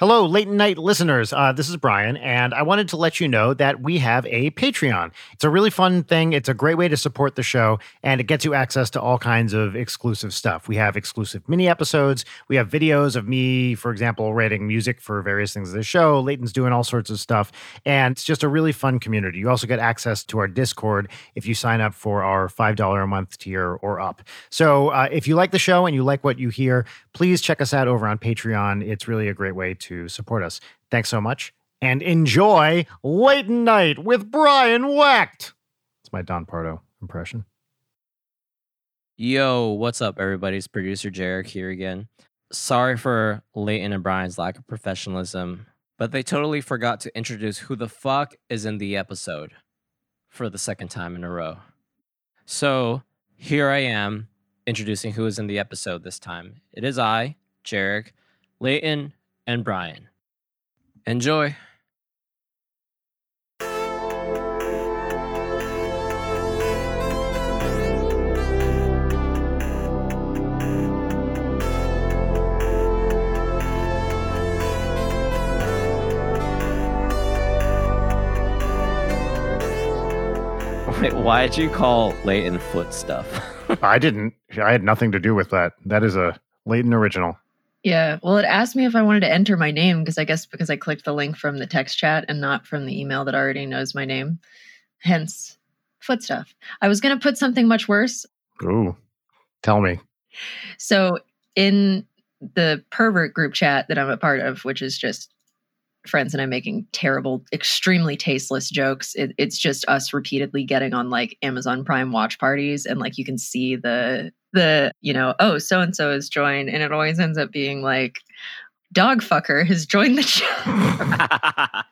Hello, late night listeners. Uh, this is Brian, and I wanted to let you know that we have a Patreon. It's a really fun thing. It's a great way to support the show, and it gets you access to all kinds of exclusive stuff. We have exclusive mini episodes. We have videos of me, for example, writing music for various things of the show. Leighton's doing all sorts of stuff, and it's just a really fun community. You also get access to our Discord if you sign up for our $5 a month tier or up. So uh, if you like the show and you like what you hear, please check us out over on Patreon. It's really a great way to support us. Thanks so much and enjoy Late Night with Brian Wecht. It's my Don Pardo impression. Yo, what's up, everybody? It's producer Jarek here again. Sorry for Leighton and Brian's lack of professionalism, but they totally forgot to introduce who the fuck is in the episode for the second time in a row. So here I am introducing who is in the episode this time. It is I, Jarek, Leighton, and Brian. Enjoy. Wait, why did you call Leighton foot stuff? I didn't. I had nothing to do with that. That is a Leighton original. Yeah. Well, it asked me if I wanted to enter my name because I guess because I clicked the link from the text chat and not from the email that already knows my name. Hence, foot stuff. I was going to put something much worse. Ooh, tell me. So, in the pervert group chat that I'm a part of, which is just friends and I making terrible, extremely tasteless jokes. It, it's just us repeatedly getting on like Amazon Prime watch parties, and like you can see the the you know oh so and so has joined, and it always ends up being like dog fucker has joined the show.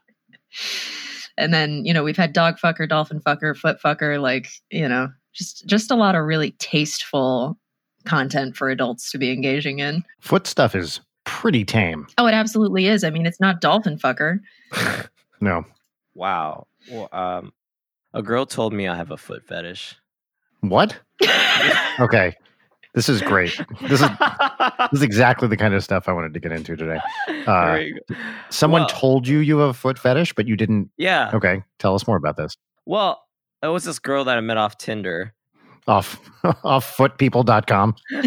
and then you know we've had dog fucker, dolphin fucker, foot fucker, like you know just just a lot of really tasteful content for adults to be engaging in. Foot stuff is pretty tame. Oh, it absolutely is. I mean, it's not dolphin fucker. No. wow. Well, um, a girl told me I have a foot fetish. What? Okay. This is great. This is this is exactly the kind of stuff I wanted to get into today. Uh, someone Well- told you you have a foot fetish, but you didn't. Yeah. Okay, tell us more about this. Well, it was this girl that I met off Tinder. Off off footpeople.com.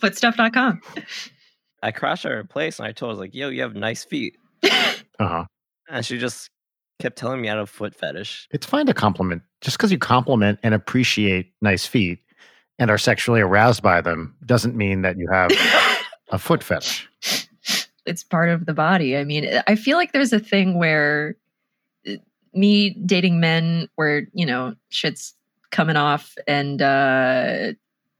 Footstuff.com. I crashed at her place and I told her, like, yo, you have nice feet. Uh-huh. And she just kept telling me I had a foot fetish. It's fine to compliment. Just because you compliment and appreciate nice feet and are sexually aroused by them doesn't mean that you have a foot fetish. it's part of the body. I mean, I feel like there's a thing where uh, me dating men where, you know, shit's coming off and uh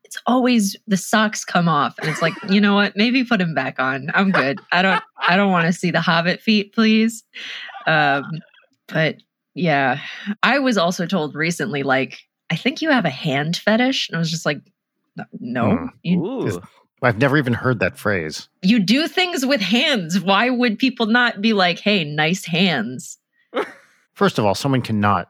it's always the socks come off and it's like, you know what? Maybe put them back on. I'm good. I don't I don't want to see the hobbit feet, please. Um but yeah, I was also told recently like I think you have a hand fetish and I was just like no. Hmm. You Ooh. I've never even heard that phrase. you do things with hands. Why would people not be like, hey, nice hands? First of all, someone cannot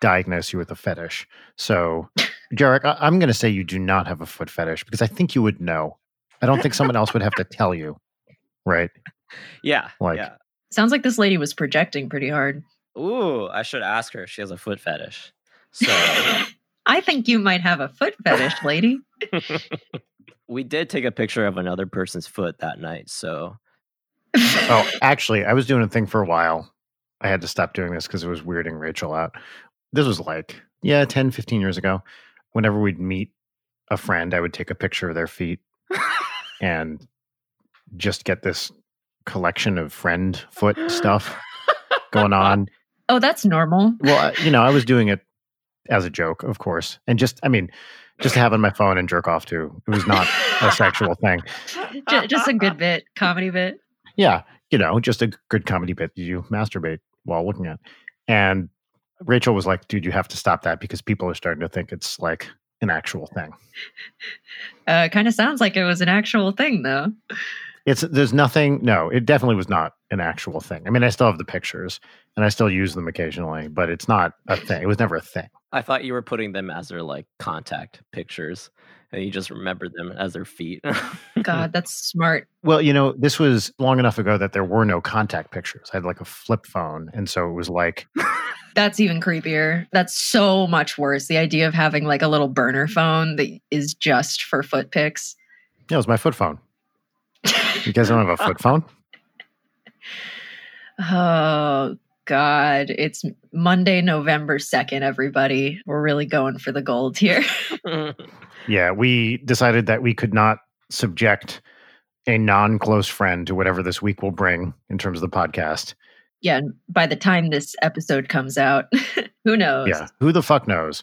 diagnose you with a fetish. So, Jarek, I- I'm going to say you do not have a foot fetish because I think you would know. I don't think someone else would have to tell you, right? Yeah. Like- yeah. Sounds like this lady was projecting pretty hard. Ooh, I should ask her if she has a foot fetish. So I think you might have a foot fetish, lady. we did take a picture of another person's foot that night. So Oh, actually, I was doing a thing for a while. I had to stop doing this because it was weirding Rachel out. This was like, yeah, 10, 15 years ago. Whenever we'd meet a friend, I would take a picture of their feet and just get this collection of friend foot stuff going on. Oh, that's normal. Well, uh, you know, I was doing it as a joke, of course. And just, I mean, just having my phone and jerk off to. It was not a sexual thing. Just a good bit, comedy bit. Yeah, you know, just a good comedy bit you masturbate while looking at. And Rachel was like, dude, you have to stop that because people are starting to think it's like an actual thing. Uh, kind of sounds like it was an actual thing, though. It's there's nothing. No, it definitely was not an actual thing. I mean, I still have the pictures and I still use them occasionally, but it's not a thing. It was never a thing. I thought you were putting them as their like contact pictures and you just remember them as their feet. God, that's smart. Well, you know, this was long enough ago that there were no contact pictures. I had like a flip phone. And so it was like, That's even creepier. That's so much worse. The idea of having like a little burner phone that is just for foot pics. yeah, it was my foot phone. You guys don't have a flip phone? Oh God. It's Monday, November 2nd, everybody. We're really going for the gold here. Yeah, we decided that we could not subject a non close friend to whatever this week will bring in terms of the podcast. yeah, and by the time this episode comes out, who knows? Yeah, who the fuck knows?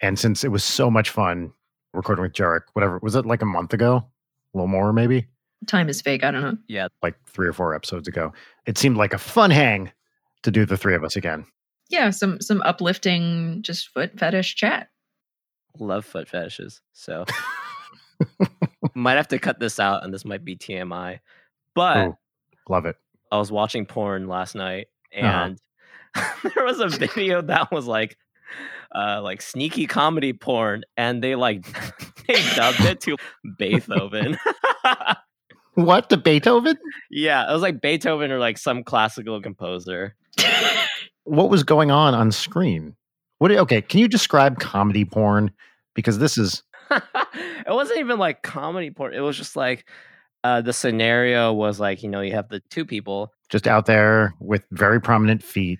And since it was so much fun recording with Jarek, whatever, was it like a month ago? A little more, maybe? Time is fake. I don't know. yeah, Like three or four episodes ago. It seemed like a fun hang to do the three of us again. Yeah, some some uplifting just foot fetish chat. love foot fetishes. So might have to cut this out, and this might be TMI. But Ooh, love it. I was watching porn last night, Uh-huh. and there was a video that was like, uh, like sneaky comedy porn, and they like they dubbed it to Beethoven. What? The Beethoven? yeah, it was like Beethoven or like some classical composer. What was going on on screen? What? Okay, can you describe comedy porn? Because this is it wasn't even like comedy porn. It was just like uh, the scenario was like you know you have the two people just out there with very prominent feet,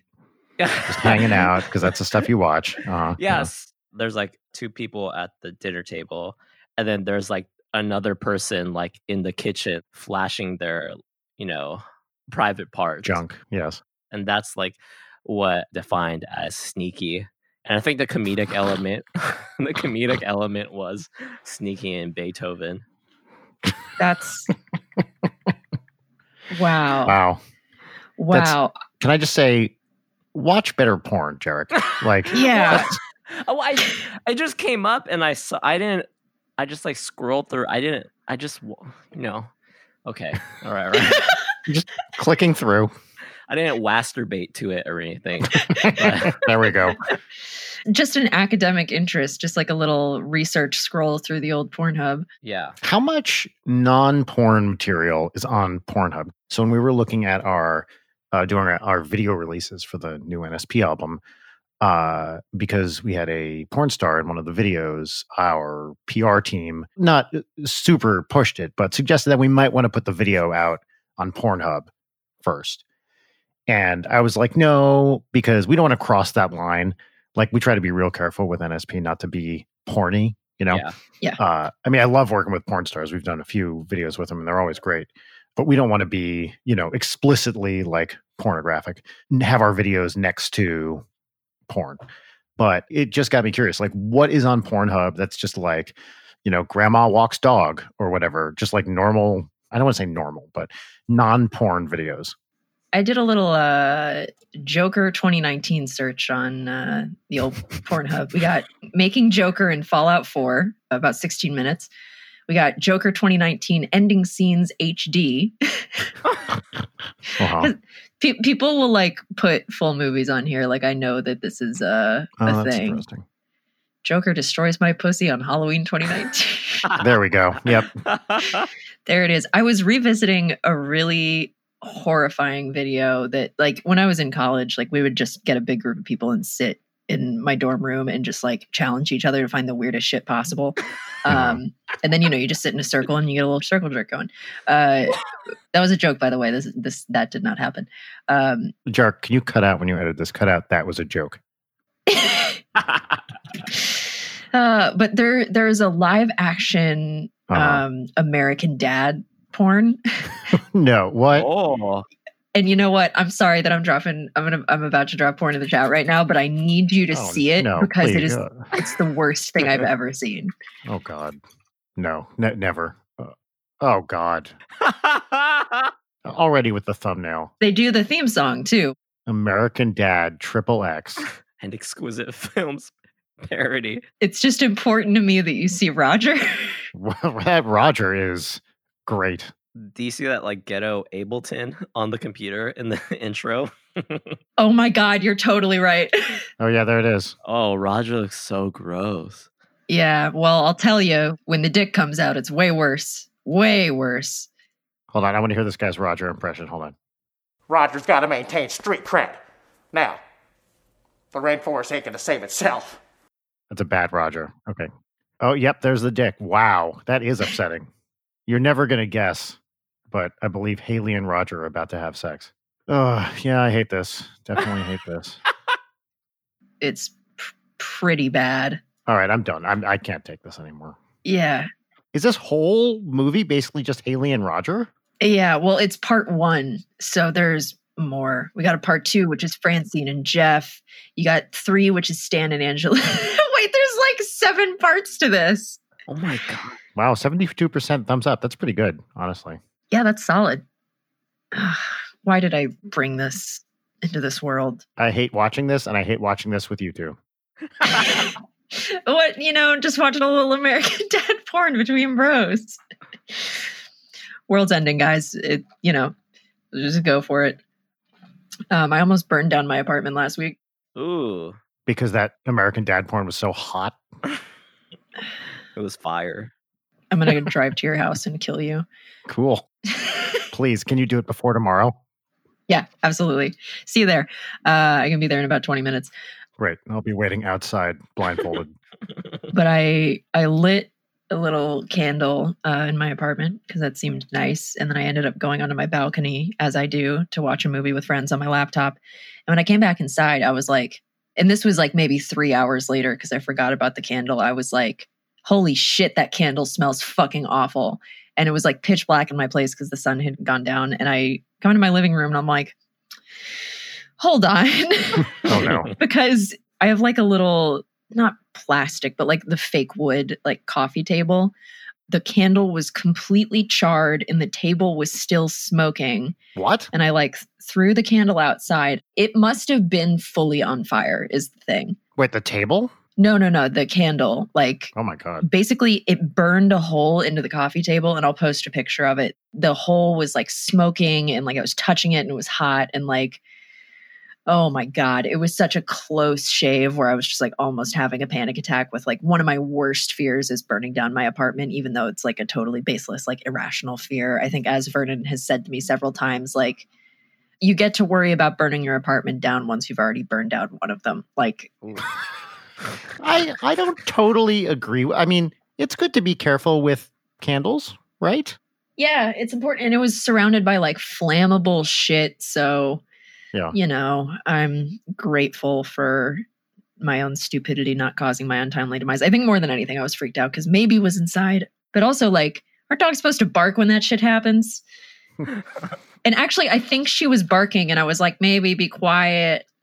just hanging out because that's the stuff you watch. Uh, yes there's like two people at the dinner table and then there's like another person like in the kitchen flashing their you know private parts junk. Yes. and that's like what defined as sneaky and i think the comedic element the comedic element was sneaky in beethoven That's wow. Wow. Wow. Can I just say, watch better porn, Jarek? Like, Yeah. oh i i just came up and i saw i didn't i just like scrolled through i didn't i just w- you know okay all right all right just clicking through. i didn't masturbate to it or anything there we go. Just an academic interest, just like a little research scroll through the old Pornhub. yeah How much non-porn material is on Pornhub? So when we were looking at our uh, doing our, our video releases for the new NSP album, uh, because we had a porn star in one of the videos, our PR team not uh, super pushed it, but suggested that we might want to put the video out on Pornhub first. And I was like, no, because we don't want to cross that line. Like we try to be real careful with NSP not to be porny, you know yeah uh, I mean, I love working with porn stars. We've done a few videos with them, and they're always great. But we don't want to be, you know, explicitly like pornographic. and Have our videos next to porn. But it just got me curious. Like, what is on Pornhub that's just like, you know, grandma walks dog or whatever? Just like normal. I don't want to say normal, but non-porn videos. I did a little uh, Joker 2019 search on uh, the old Pornhub. We got Making Joker in Fallout 4, about 16 minutes. We got Joker 2019 Ending Scenes HD. Uh-huh. Pe- people will like put full movies on here. Like, I know that this is uh, Oh, a that's thing. interesting. Joker destroys my pussy on Halloween 2019. There we go. Yep. there it is. I was revisiting a really horrifying video that like when I was in college, like we would just get a big group of people and sit in my dorm room and just like challenge each other to find the weirdest shit possible. Um, and then you know you just sit in a circle and you get a little circle jerk going. Uh, that was a joke, by the way. This this that did not happen. Um, Jark, can you cut out when you edit this? Cut out that was a joke. uh, but there there's a live action Uh-huh. um, American Dad porn. no, what? oh And you know what? I'm sorry that I'm dropping. I'm gonna. I'm about to drop porn in the chat right now, but I need you to Oh, see it no, because it please. is. Uh, It's the worst thing I've ever seen. Oh God, no, ne- never. Uh, oh God, already with the thumbnail. They do the theme song too. American Dad Triple X. and exquisite films parody It's just important to me that you see Roger. that Roger is great. Do you see that like ghetto ableton on the computer in the intro oh my God, you're totally right. Oh yeah, there it is. oh roger looks so gross Yeah, well, I'll tell you, when the dick comes out, it's way worse. Way worse. Hold on, I want to hear this guy's Roger impression. Hold on. Roger's got to maintain street cred. Now, the rainforest ain't gonna save itself. That's a bad Roger. Okay. Oh, yep, there's the dick. Wow, that is upsetting. You're never going to guess, but I believe Haley and Roger are about to have sex. Oh, yeah, I hate this. Definitely hate this. It's p- pretty bad. All right, I'm done. I'm, I can't take this anymore. Yeah. Is this whole movie basically just Haley and Roger? Yeah, well, it's part one. So there's more. We got a part two, which is Francine and Jeff. You got three, which is Stan and Angela. Wait, there's like seven parts to this. Oh my god. Wow, 72% thumbs up. That's pretty good, honestly. Yeah, that's solid. Why did I bring this into this world? I hate watching this, and I hate watching this with you two. what, you know, just watching a little American dad porn between bros. World's ending, guys. It, you know, just go for it. Um, I almost burned down my apartment last week. Ooh. Because that American dad porn was so hot. It was fire. I'm gonna drive to your house and kill you. Cool. Please, can you do it before tomorrow? Yeah, absolutely. See you there. Uh, I can be there in about 20 minutes. Great. I'll be waiting outside blindfolded. But I I lit a little candle uh, in my apartment because that seemed nice, and then I ended up going onto my balcony as I do to watch a movie with friends on my laptop. And when I came back inside, I was like, and this was like maybe three hours later because I forgot about the candle. I was like, holy shit, that candle smells fucking awful. And it was like pitch black in my place because the sun had gone down. And I come into my living room and I'm like, hold on. Oh, no. because I have like a little, not plastic, but like the fake wood, like coffee table. The candle was completely charred and the table was still smoking. What? And I like threw the candle outside. It must have been fully on fire, is the thing. Wait, the table? No, no, no. The candle, like Oh my God. basically it burned a hole into the coffee table and I'll post a picture of it. The hole was like smoking and like I was touching it and it was hot and like oh my god, it was such a close shave where I was just like almost having a panic attack with like one of my worst fears is burning down my apartment even though it's like a totally baseless like irrational fear. I think as Vernon has said to me several times like you get to worry about burning your apartment down once you've already burned down one of them. Like I I don't totally agree. I mean, it's good to be careful with candles, right? Yeah, it's important. And it was surrounded by like flammable shit. So, Yeah. you know, I'm grateful for my own stupidity not causing my untimely demise. I think more than anything, I was freaked out because maybe was inside, but also like, our dog's supposed to bark when that shit happens. and actually, I think she was barking, and I was like, maybe be quiet.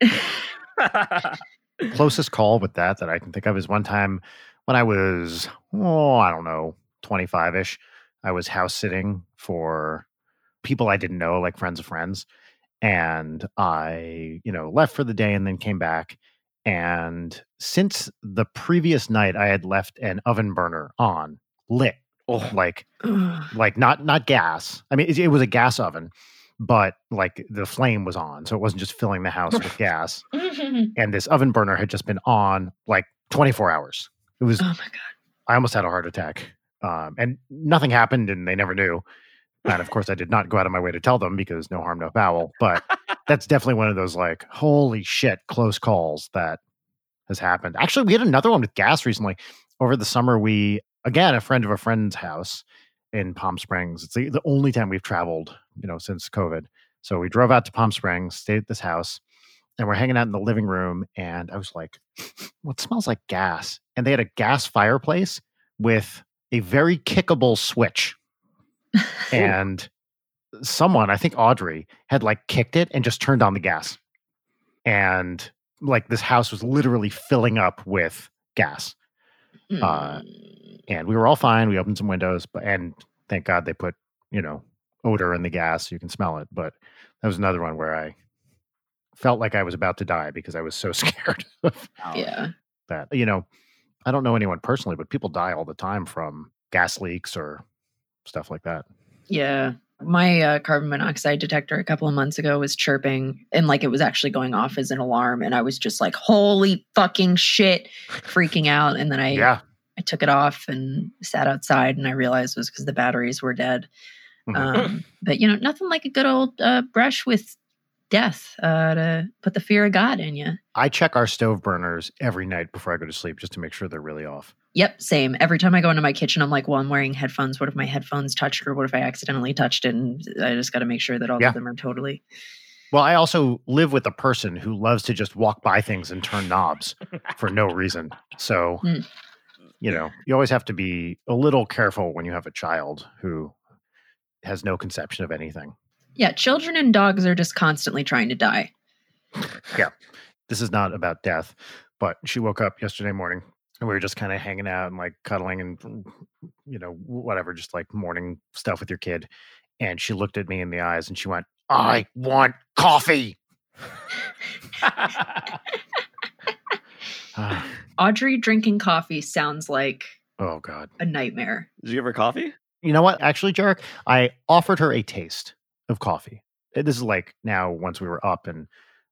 Closest call with that that I can think of is one time when I was, oh, I don't know, 25 ish. I was house sitting for people I didn't know, like friends of friends. And I, you know, left for the day and then came back. And since the previous night, I had left an oven burner on, lit, oh, like like not not gas. I mean, it, it was a gas oven, but like the flame was on, so it wasn't just filling the house with gas. And this oven burner had just been on like 24 hours. It was. oh my god. I almost had a heart attack, um, and nothing happened, and they never knew. And of course, I did not go out of my way to tell them because no harm, no foul. But that's definitely one of those like, holy shit, close calls that has happened. Actually, we had another one with gas recently. Over the summer, we again a friend of a friend's house in Palm Springs. It's the, the only time we've traveled, you know, since COVID. So we drove out to Palm Springs, stayed at this house, and we're hanging out in the living room. And I was like, "What smells like gas?" And they had a gas fireplace with a very kickable switch and someone i think audrey had like kicked it and just turned on the gas and like this house was literally filling up with gas Uh, Mm. and we were all fine we opened some windows but and thank god they put you know odor in the gas you can smell it but that was another one where i felt like i was about to die because i was so scared of yeah. that you know i don't know anyone personally but people die all the time from gas leaks or stuff like that Yeah. My uh, carbon monoxide detector a couple of months ago was chirping and like it was actually going off as an alarm. And I was just like, holy fucking shit, freaking out. And then I yeah I took it off and sat outside, and I realized it was because the batteries were dead. Mhm. Um, but you know, nothing like a good old uh, brush with death uh, to put the fear of God in you. I check our stove burners every night before I go to sleep just to make sure they're really off. Yep, same. Every time I go into my kitchen, I'm like, well, I'm wearing headphones. What if my headphones touched, or what if I accidentally touched it? And I just got to make sure that all Yeah. of them are totally. Well, I also live with a person who loves to just walk by things and turn knobs for no reason. So, Hmm. you know, you always have to be a little careful when you have a child who has no conception of anything. Yeah, children and dogs are just constantly trying to die. Yeah. This is not about death, but she woke up yesterday morning and we were just kind of hanging out and like cuddling and, you know, whatever, just like morning stuff with your kid. And she looked at me in the eyes and she went, I want coffee. Audrey drinking coffee sounds like oh, God. a nightmare. Did you give her coffee? You know what? Actually, Jarek, I offered her a taste of coffee. Uh, This is like now once we were up and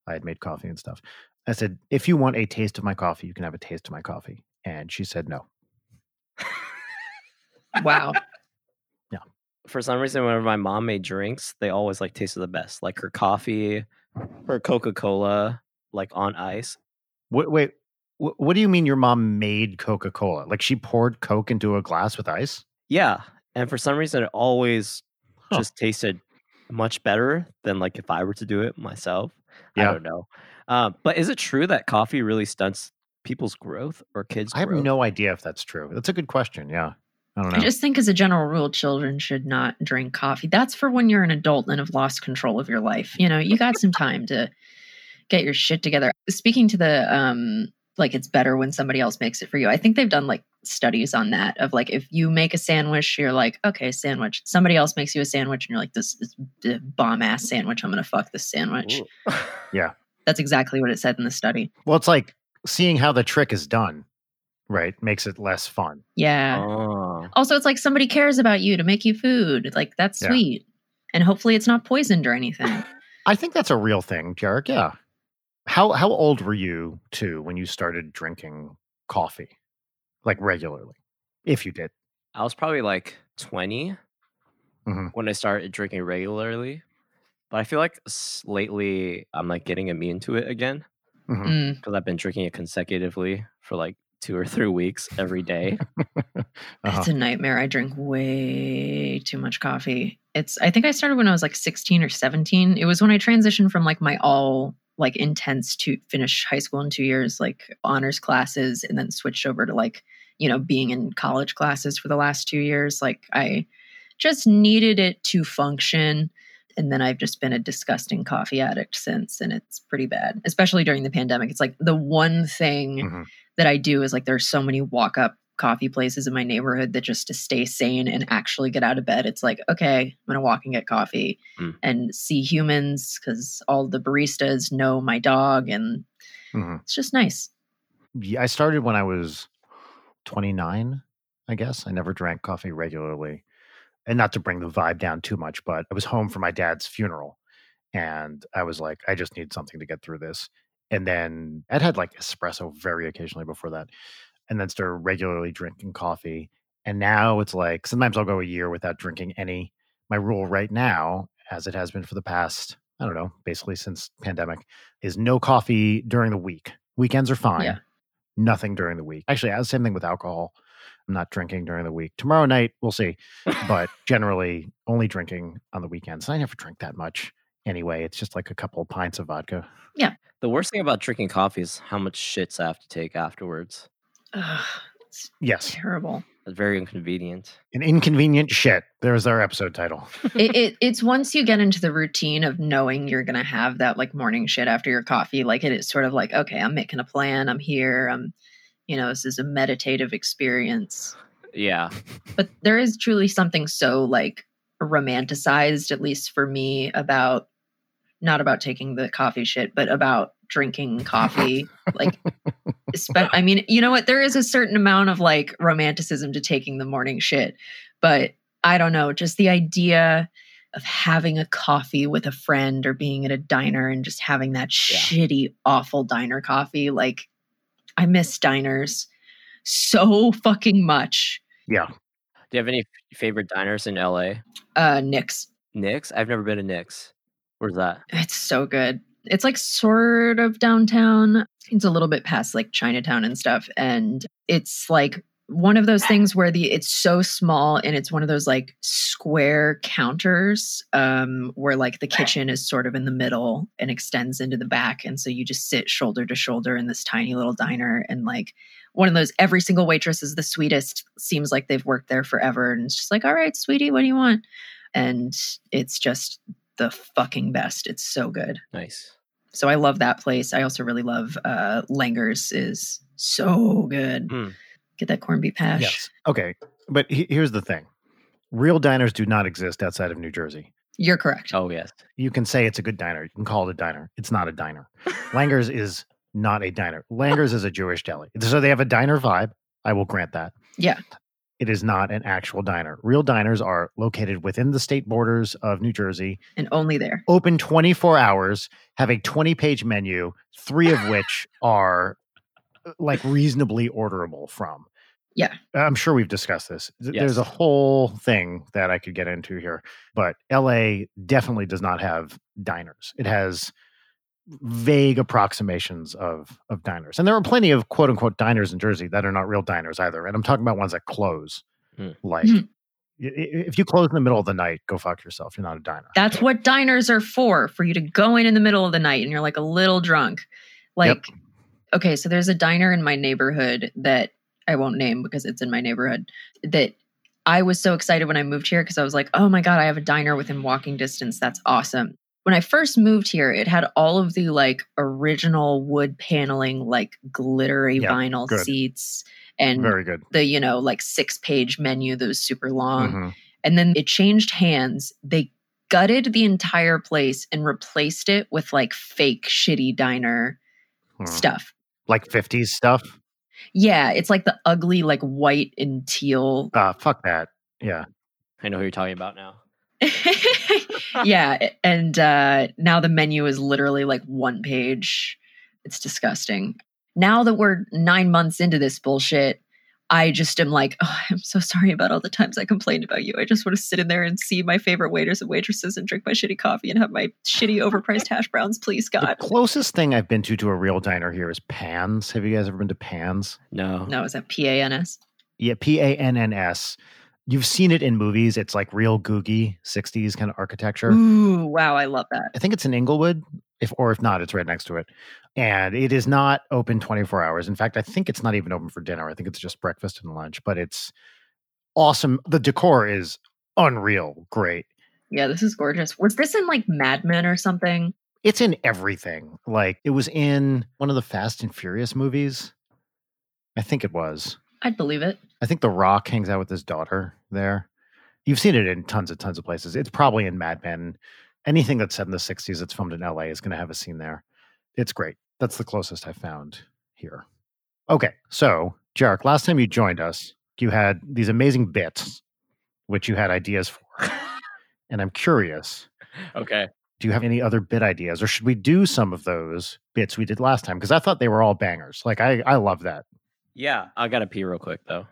I had made coffee and stuff. I said, if you want a taste of my coffee, you can have a taste of my coffee. And she said no. Wow. Yeah. For some reason, whenever my mom made drinks, they always like tasted the best. Like her coffee, her Coca Cola, like on ice. Wait, wait what do you mean your mom made Coca Cola? Like she poured Coke into a glass with ice? Yeah, and for some reason, it always Huh. just tasted much better than like if I were to do it myself. I don't know. Uh, but is it true that coffee really stunts people's growth or kids' I have growth? no idea if that's true. That's a good question. Yeah. I don't know. I just think, as a general rule, children should not drink coffee. That's for when you're an adult and have lost control of your life. You know, you got some time to get your shit together. Speaking to the, um, like it's better when somebody else makes it for you. I think they've done like studies on that of like if you make a sandwich, you're like, okay, sandwich. Somebody else makes you a sandwich, and you're like, this is a bomb ass sandwich. I'm gonna fuck this sandwich. yeah, That's exactly what it said in the study. well, it's like seeing how the trick is done, right? Makes it less fun. Yeah. oh. Also, it's like somebody cares about you to make you food. Like that's Yeah. sweet. And hopefully it's not poisoned or anything. I think that's a real thing, Jarek. Yeah. How how old were you too when you started drinking coffee, like regularly, if you did? I was probably like 20 Mhm. when I started drinking regularly. But I feel like lately I'm like getting immune to it again Mhm. Mm. because I've been drinking it consecutively for like two or three weeks every day. Uh-huh. It's a nightmare. I drink way too much coffee. It's I think I started when I was like 16 or 17. It was when I transitioned from like my all like intense to finish high school in 2 years like honors classes and then switched over to like, you know, being in college classes for the last 2 years. Like I just needed it to function and then I've just been a disgusting coffee addict since and it's pretty bad. Especially during the pandemic. It's like the one thing Mhm. that I do is like there's so many walk up coffee places in my neighborhood that just to stay sane and actually get out of bed, it's like, okay, I'm gonna walk and get coffee Mm. and see humans because all the baristas know my dog and Mhm. it's just nice. Yeah, I started when I was 29, I guess. I never drank coffee regularly. And not to bring the vibe down too much, but I was home for my dad's funeral. And I was like, I just need something to get through this. And then I'd had like espresso very occasionally before that. And then started regularly drinking coffee. And now it's like sometimes I'll go a year without drinking any. My rule right now, as it has been for the past, I don't know, basically since pandemic, is no coffee during the week. Weekends are fine Yeah. nothing during the week. Actually, the same thing with alcohol. I'm not drinking during the week. Tomorrow night, we'll see. But generally, only drinking on the weekends. I never drink that much anyway. It's just like a couple pints of vodka. Yeah. The worst thing about drinking coffee is how much shits I have to take afterwards. Ugh, it's Yes, terrible. It's very inconvenient. an inconvenient shit. There's our episode title. it, it, it's once you get into the routine of knowing you're gonna have that like morning shit after your coffee, like it is sort of like, okay, I'm making a plan, I'm here, I'm you know, this is a meditative experience. Yeah. but there is truly something so like romanticized at least for me about not about taking the coffee shit but about drinking coffee like espe- i mean you know what there is a certain amount of like romanticism to taking the morning shit but i don't know just the idea of having a coffee with a friend or being at a diner and just having that Yeah. shitty awful diner coffee like i miss diners so fucking much. Yeah. Do you have any f- favorite diners in LA? Uh, Nick's. Nick's? I've never been to Nick's. Where's that? It's so good. It's like sort of downtown. It's a little bit past like Chinatown and stuff. And it's like one of those things where the it's so small and it's one of those like square counters um where like the kitchen is sort of in the middle and extends into the back and so you just sit shoulder to shoulder in this tiny little diner and like one of those every single waitress is the sweetest seems like they've worked there forever and it's just like all right sweetie what do you want and it's just the fucking best it's so good Nice. So I love that place. I also really love uh Langer's is so good. Mm. Get that corned beef hash. Yes. Okay. But he- here's the thing real diners do not exist outside of New Jersey. You're correct. Oh, yes. You can say it's a good diner. You can call it a diner. It's not a diner. Langer's is not a diner. Langer's is a Jewish deli. So they have a diner vibe. I will grant that. Yeah. It is not an actual diner. Real diners are located within the state borders of New Jersey, And only there. open 24 hours, have a 20 page menu, three of which are uh, like reasonably orderable from. Yeah. I'm sure we've discussed this. Th- There's a whole thing that I could get into here, but LA definitely does not have diners. It has vague approximations of of diners. And there are plenty of quote unquote diners in Jersey that are not real diners either. And I'm talking about ones that close. Hmm. Like i- i- if you close in the middle of the night, go fuck yourself. You're not a diner. That's what diners are for, for you to go in in the middle of the night and you're like a little drunk. Like, okay, so there's a diner in my neighborhood that I won't name because it's in my neighborhood that I was so excited when I moved here because I was like, oh my God, I have a diner within walking distance. That's awesome. When I first moved here, it had all of the like original wood paneling, like glittery Yeah, vinyl good. seats and Very good. the, you know, like six page menu that was super long. Mhm. And then it changed hands. They gutted the entire place and replaced it with like fake shitty diner Hmm. stuff. Like 50s stuff. Yeah, it's like the ugly, like white and teal. Uh, fuck that. Yeah. I know who you're talking about now. yeah. And uh, now the menu is literally like one page. It's disgusting. Now that we're nine months into this bullshit, I just am like, oh, I'm so sorry about all the times I complained about you. I just want to sit in there and see my favorite waiters and waitresses and drink my shitty coffee and have my shitty overpriced hash browns, please, The God. closest thing I've been to to a real diner here is Pann's. Have you guys ever been to Pann's? No. No, is that P A N S? Yeah, P A N N S. You've seen it in movies. It's like real googie 60s kind of architecture. Ooh, wow, I love that. I think it's in Inglewood, if or if not, it's right next to it. And it is not open 24 hours. In fact, I think it's not even open for dinner. I think it's just breakfast and lunch, but it's awesome. The decor is unreal, great. Yeah, this is gorgeous. Was this in like Mad Men or something? It's in everything. Like it was in one of the Fast and Furious movies. I think it was. I'd believe it. I think The Rock hangs out with his daughter there. You've seen it in tons and tons of places. It's probably in Mad Men. Anything that's set in the 60s that's filmed in LA is going to have a scene there. It's great. That's the closest I found here. Okay, so Jarek, last time you joined us, you had these amazing bits, which you had ideas for. and I'm curious, Okay. do you have any other bit ideas, or should we do some of those bits we did last time? Because I thought they were all bangers. Like I, I love that. Yeah. I got to pee real quick, though.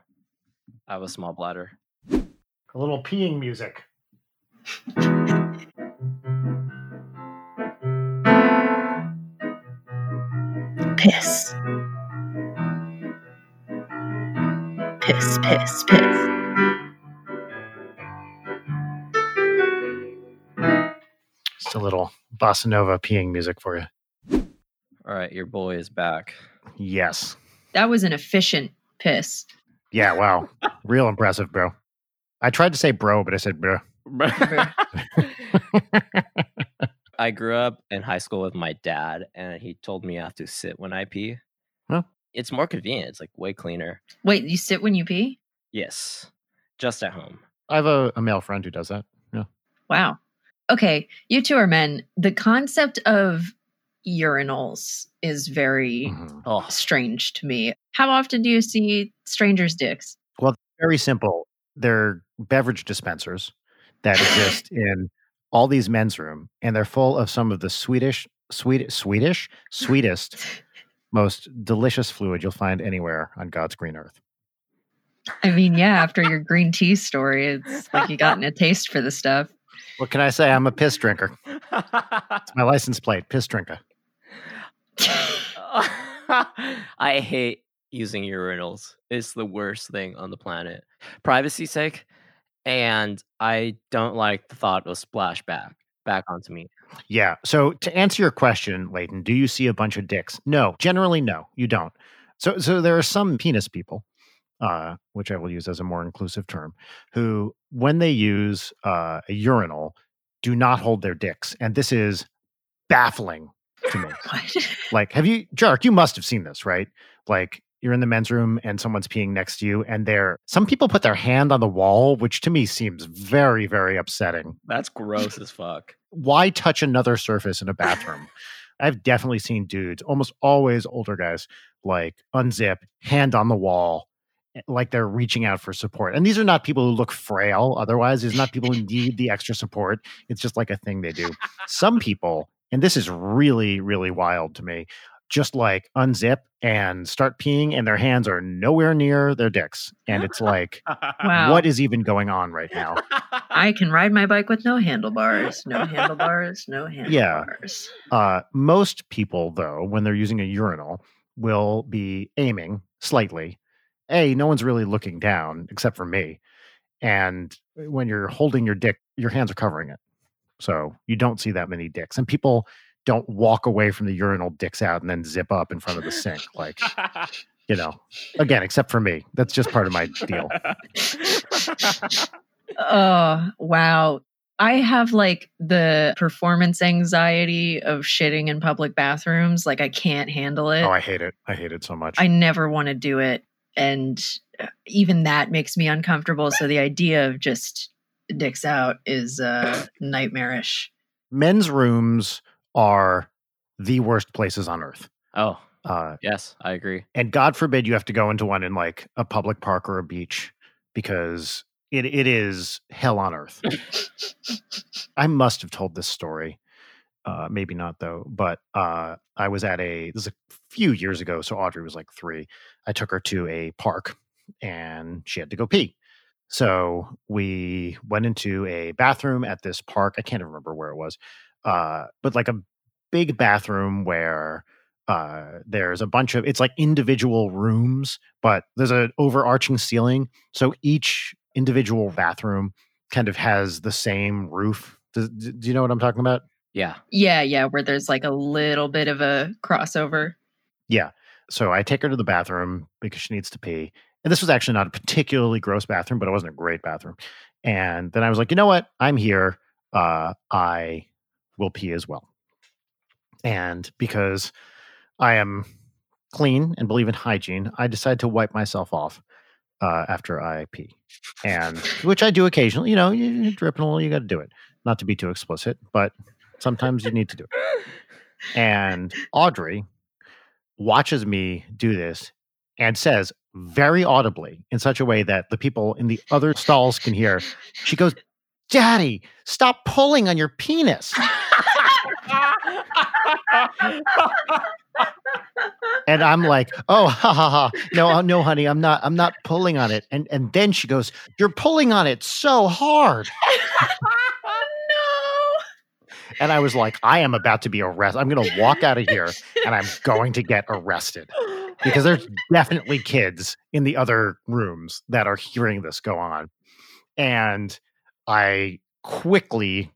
I have a small bladder. A little peeing music. Piss. Piss, piss, piss. Just a little bossa nova peeing music for you. All right. Your boy is back. Yes. That was an efficient piss. Yeah. Wow. Real impressive, bro. I tried to say bro, but I said bro. I grew up in high school with my dad, and he told me I have to sit when I pee. Huh? It's more convenient. It's like way cleaner. Wait, you sit when you pee? Yes. Just at home. I have a, a male friend who does that. Yeah. Wow. Okay, you two are men. The concept of urinals is very Mhm. Oh, strange to me. How often do you see strangers' dicks? Well, very simple. They're beverage dispensers that exist in all these men's room, and they're full of some of the Swedish, sweet, Swedish, sweetest most delicious fluid you'll find anywhere on God's green earth. I mean, yeah, after your green tea story, it's like you gotten a taste for the stuff. What can I say? I'm a piss drinker. It's my license plate, piss drinker. I hate using urinals. is the worst thing on the planet. Privacy sake, and I don't like the thought of splashback back onto me. Yeah. So to answer your question, Leighton, do you see a bunch of dicks? No, generally no, you don't. So so there are some penis people, uh, which I will use as a more inclusive term, who when they use uh, a urinal, do not hold their dicks, and this is baffling to me. Like, have you, Jark? You must have seen this, right? Like. You're in the men's room and someone's peeing next to you, and they're some people put their hand on the wall, which to me seems very, very upsetting That's gross as fuck. why touch another surface in a bathroom? I've definitely seen dudes, almost always older guys, like unzip, hand on the wall, eh, like they're reaching out for support. And these are not people who look frail otherwise. These are not people who need the extra support. It's just like a thing they do. Some people, and this is really, really wild to me, just like unzip and start peeing, and their hands are nowhere near their dicks. And it's like, Wow. what is even going on right now? I can ride my bike with no handlebars. No handlebars. No Yeah. handlebars. Uh, most people, though, when they're using a urinal, will be aiming slightly. A, no one's really looking down except for me. And when you're holding your dick, your hands are covering it. So you don't see that many dicks. And people don't walk away from the urinal dicks out and then zip up in front of the sink. Like, you know, again, except for me. That's just part of my deal. Oh, wow. I have like the performance anxiety of shitting in public bathrooms. Like I can't handle it. Oh, I hate it. I hate it so much. I never want to do it. And uh, even that makes me uncomfortable. So the idea of just dicks out is uh, nightmarish. Men's rooms are the worst places on earth. oh, Uh, yes, I agree. and God forbid you have to go into one in like a public park or a beach because it it is hell on earth. I must have told this story. Uh, maybe not though, but uh, I was at a this is a few years ago, so Audrey was like three. I took her to a park and she had to go pee. So we went into a bathroom at this park. I can't remember where it was, uh, but like a big bathroom where uh, there's a bunch of it's like individual rooms, but there's an overarching ceiling. So each individual bathroom kind of has the same roof. Do, do you know what I'm talking about? Yeah. Yeah, yeah, where there's like a little bit of a crossover. Yeah. So I take her to the bathroom because she needs to pee. And this was actually not a particularly gross bathroom, but it wasn't a great bathroom. And then I was like, you know what? I'm here. Uh, I will pee as well. And because I am clean and believe in hygiene, I decide to wipe myself off uh, after I pee. And which I do occasionally. You know, you, you're dripping a little, you got to do it. Not to be too explicit, but sometimes you need to do it. And Audrey watches me do this and says very audibly in such a way that the people in the other stalls can hear, she goes, Daddy, stop pulling on your penis. And I'm like, oh, ha ha ha. No, uh, no, honey, I'm not, I'm not pulling on it. And and then she goes, You're pulling on it so hard. no. And I was like, I am about to be arrested. I'm gonna walk out of here and I'm going to get arrested. Because there's definitely kids in the other rooms that are hearing this go on. And I quickly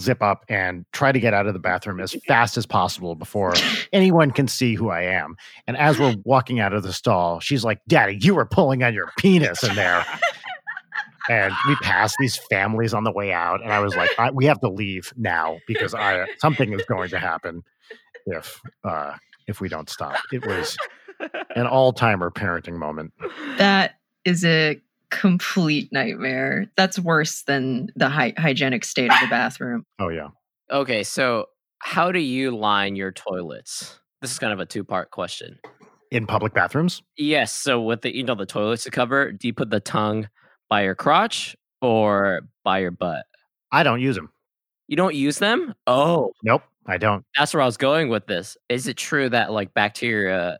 zip up and try to get out of the bathroom as fast as possible before anyone can see who I am. And as we're walking out of the stall, she's like, Daddy, you were pulling on your penis in there. and we passed these families on the way out. And I was like, I, we have to leave now because I something is going to happen if uh if we don't stop. It was an all-timer parenting moment. That is a complete nightmare. That's worse than the hy- hygienic state of the bathroom. Oh yeah. Okay, so how do you line your toilets? This is kind of a two-part question. In public bathrooms? Yes, so with the you know the toilets to cover, do you put the tongue by your crotch or by your butt? I don't use them. You don't use them? Oh, Nope. I don't. That's where I was going with this. Is it true that like bacteria,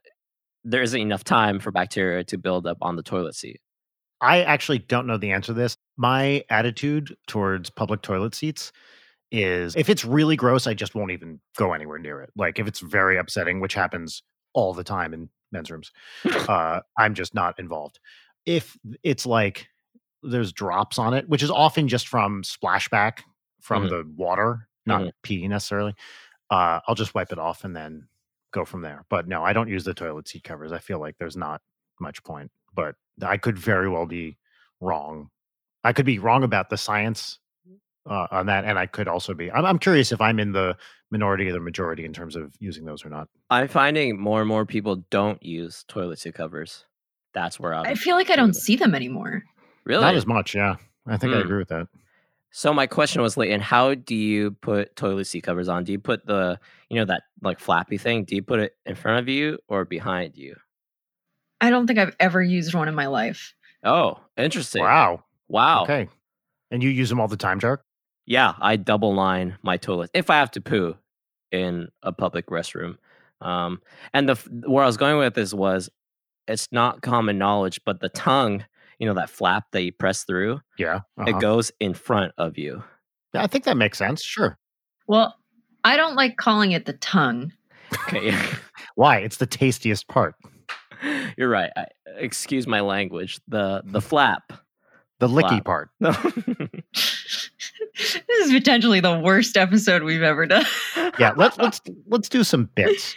there isn't enough time for bacteria to build up on the toilet seat? I actually don't know the answer to this. My attitude towards public toilet seats is if it's really gross, I just won't even go anywhere near it. Like if it's very upsetting, which happens all the time in men's rooms, uh, I'm just not involved. If it's like there's drops on it, which is often just from splashback from Mhm. the water, not Mhm. pee necessarily, uh, I'll just wipe it off and then go from there. But no, I don't use the toilet seat covers. I feel like there's not much point, but I could very well be wrong. I could be wrong about the science uh, on that, and I could also be. I'm, I'm curious if I'm in the minority or the majority in terms of using those or not. I'm finding more and more people don't use toilet seat covers. That's where I'm. I feel like I don't see them anymore. really. Not as much, yeah. I think I Hmm. agree with that. So my question was, Leighton, how do you put toilet seat covers on? Do you put the, you know, that like flappy thing? Do you put it in front of you or behind you? I don't think I've ever used one in my life. Oh, interesting. Wow. Wow. Okay. And you use them all the time, Jark? Yeah, I double line my toilet if I have to poo in a public restroom. Um, and the where I was going with this was, it's not common knowledge, but the tongue, you know, that flap that you press through, Yeah. it uh-huh. goes in front of you. Yeah, I think that makes sense. Sure. Well, I don't like calling it the tongue. Okay, Why? It's the tastiest part. you're right. I, excuse my language. The the flap. The licky Flap. part. this is potentially the worst episode we've ever done. Yeah, let's let's let's do some bits.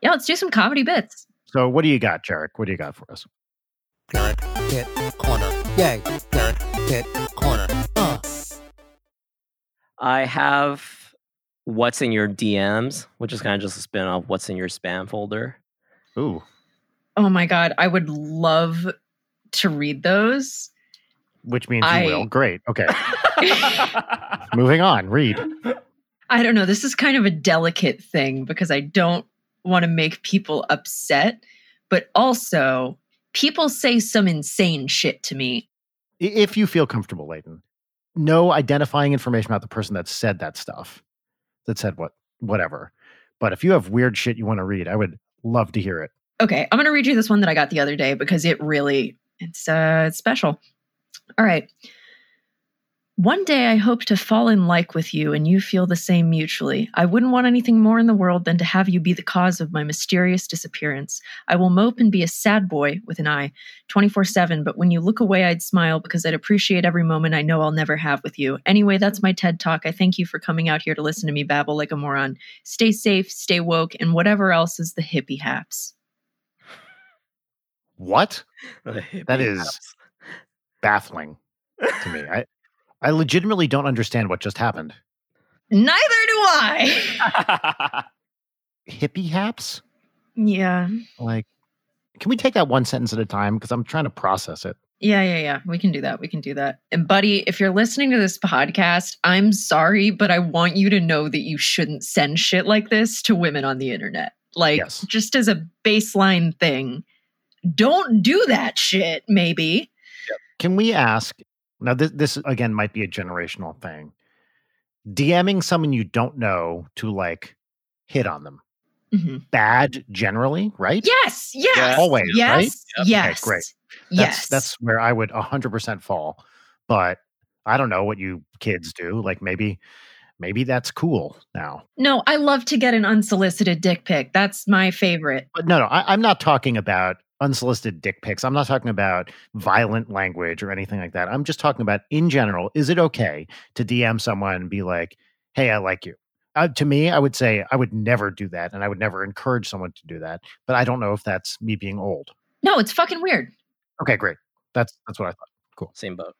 yeah, let's do some comedy bits. So what do you got, Jarek? What do you got for us? Derek Pit Corner. Yay. Derek Pit Corner. Uh. I have what's in your DMs, which is kind of just a spin off what's in your spam folder. Ooh. Oh my god, I would love to read those. Which means I- you will. Great. Okay. Moving on. Read. I don't know. This is kind of a delicate thing because I don't want to make people upset, but also people say some insane shit to me. If you feel comfortable, Leighton, no identifying information about the person that said that stuff, that said what, whatever. But if you have weird shit you want to read, I would love to hear it. Okay, I'm going to read you this one that I got the other day because it really it's uh it's special. All right. One day I hope to fall in like with you and you feel the same mutually. I wouldn't want anything more in the world than to have you be the cause of my mysterious disappearance. I will mope and be a sad boy with an eye 24 7, but when you look away, I'd smile because I'd appreciate every moment I know I'll never have with you. Anyway, that's my TED Talk. I thank you for coming out here to listen to me babble like a moron. Stay safe, stay woke, and whatever else is the hippie haps. What? that is That hippie is- haps. Baffling to me. I, I legitimately don't understand what just happened. Neither do I. Hippie haps? yeah. Like, can we take that one sentence at a time? Because I'm trying to process it. Yeah, yeah, yeah. We can do that. We can do that. And, buddy, if you're listening to this podcast, I'm sorry, but I want you to know that you shouldn't send shit like this to women on the internet. Like, Yes. just as a baseline thing, don't do that shit, maybe. Can we ask now? This, this again might be a generational thing. DMing someone you don't know to like hit on them. Mhm. Bad generally, right? Yes, yes. Always, yes, right? Yep. yes. Okay, great. Yes. That's that's where I would 100% fall. But I don't know what you kids do. Like maybe maybe that's cool now. no, I love to get an unsolicited dick pic. That's my favorite. But no, no, I, I'm not talking about unsolicited dick pics. I'm not talking about violent language or anything like that. I'm just talking about in general. Is it okay to DM someone and be like, "Hey, I like you"? Uh, to me, I would say I would never do that, and I would never encourage someone to do that. But I don't know if that's me being old. No, it's fucking weird. Okay, great. That's that's what I thought. Cool. Same boat.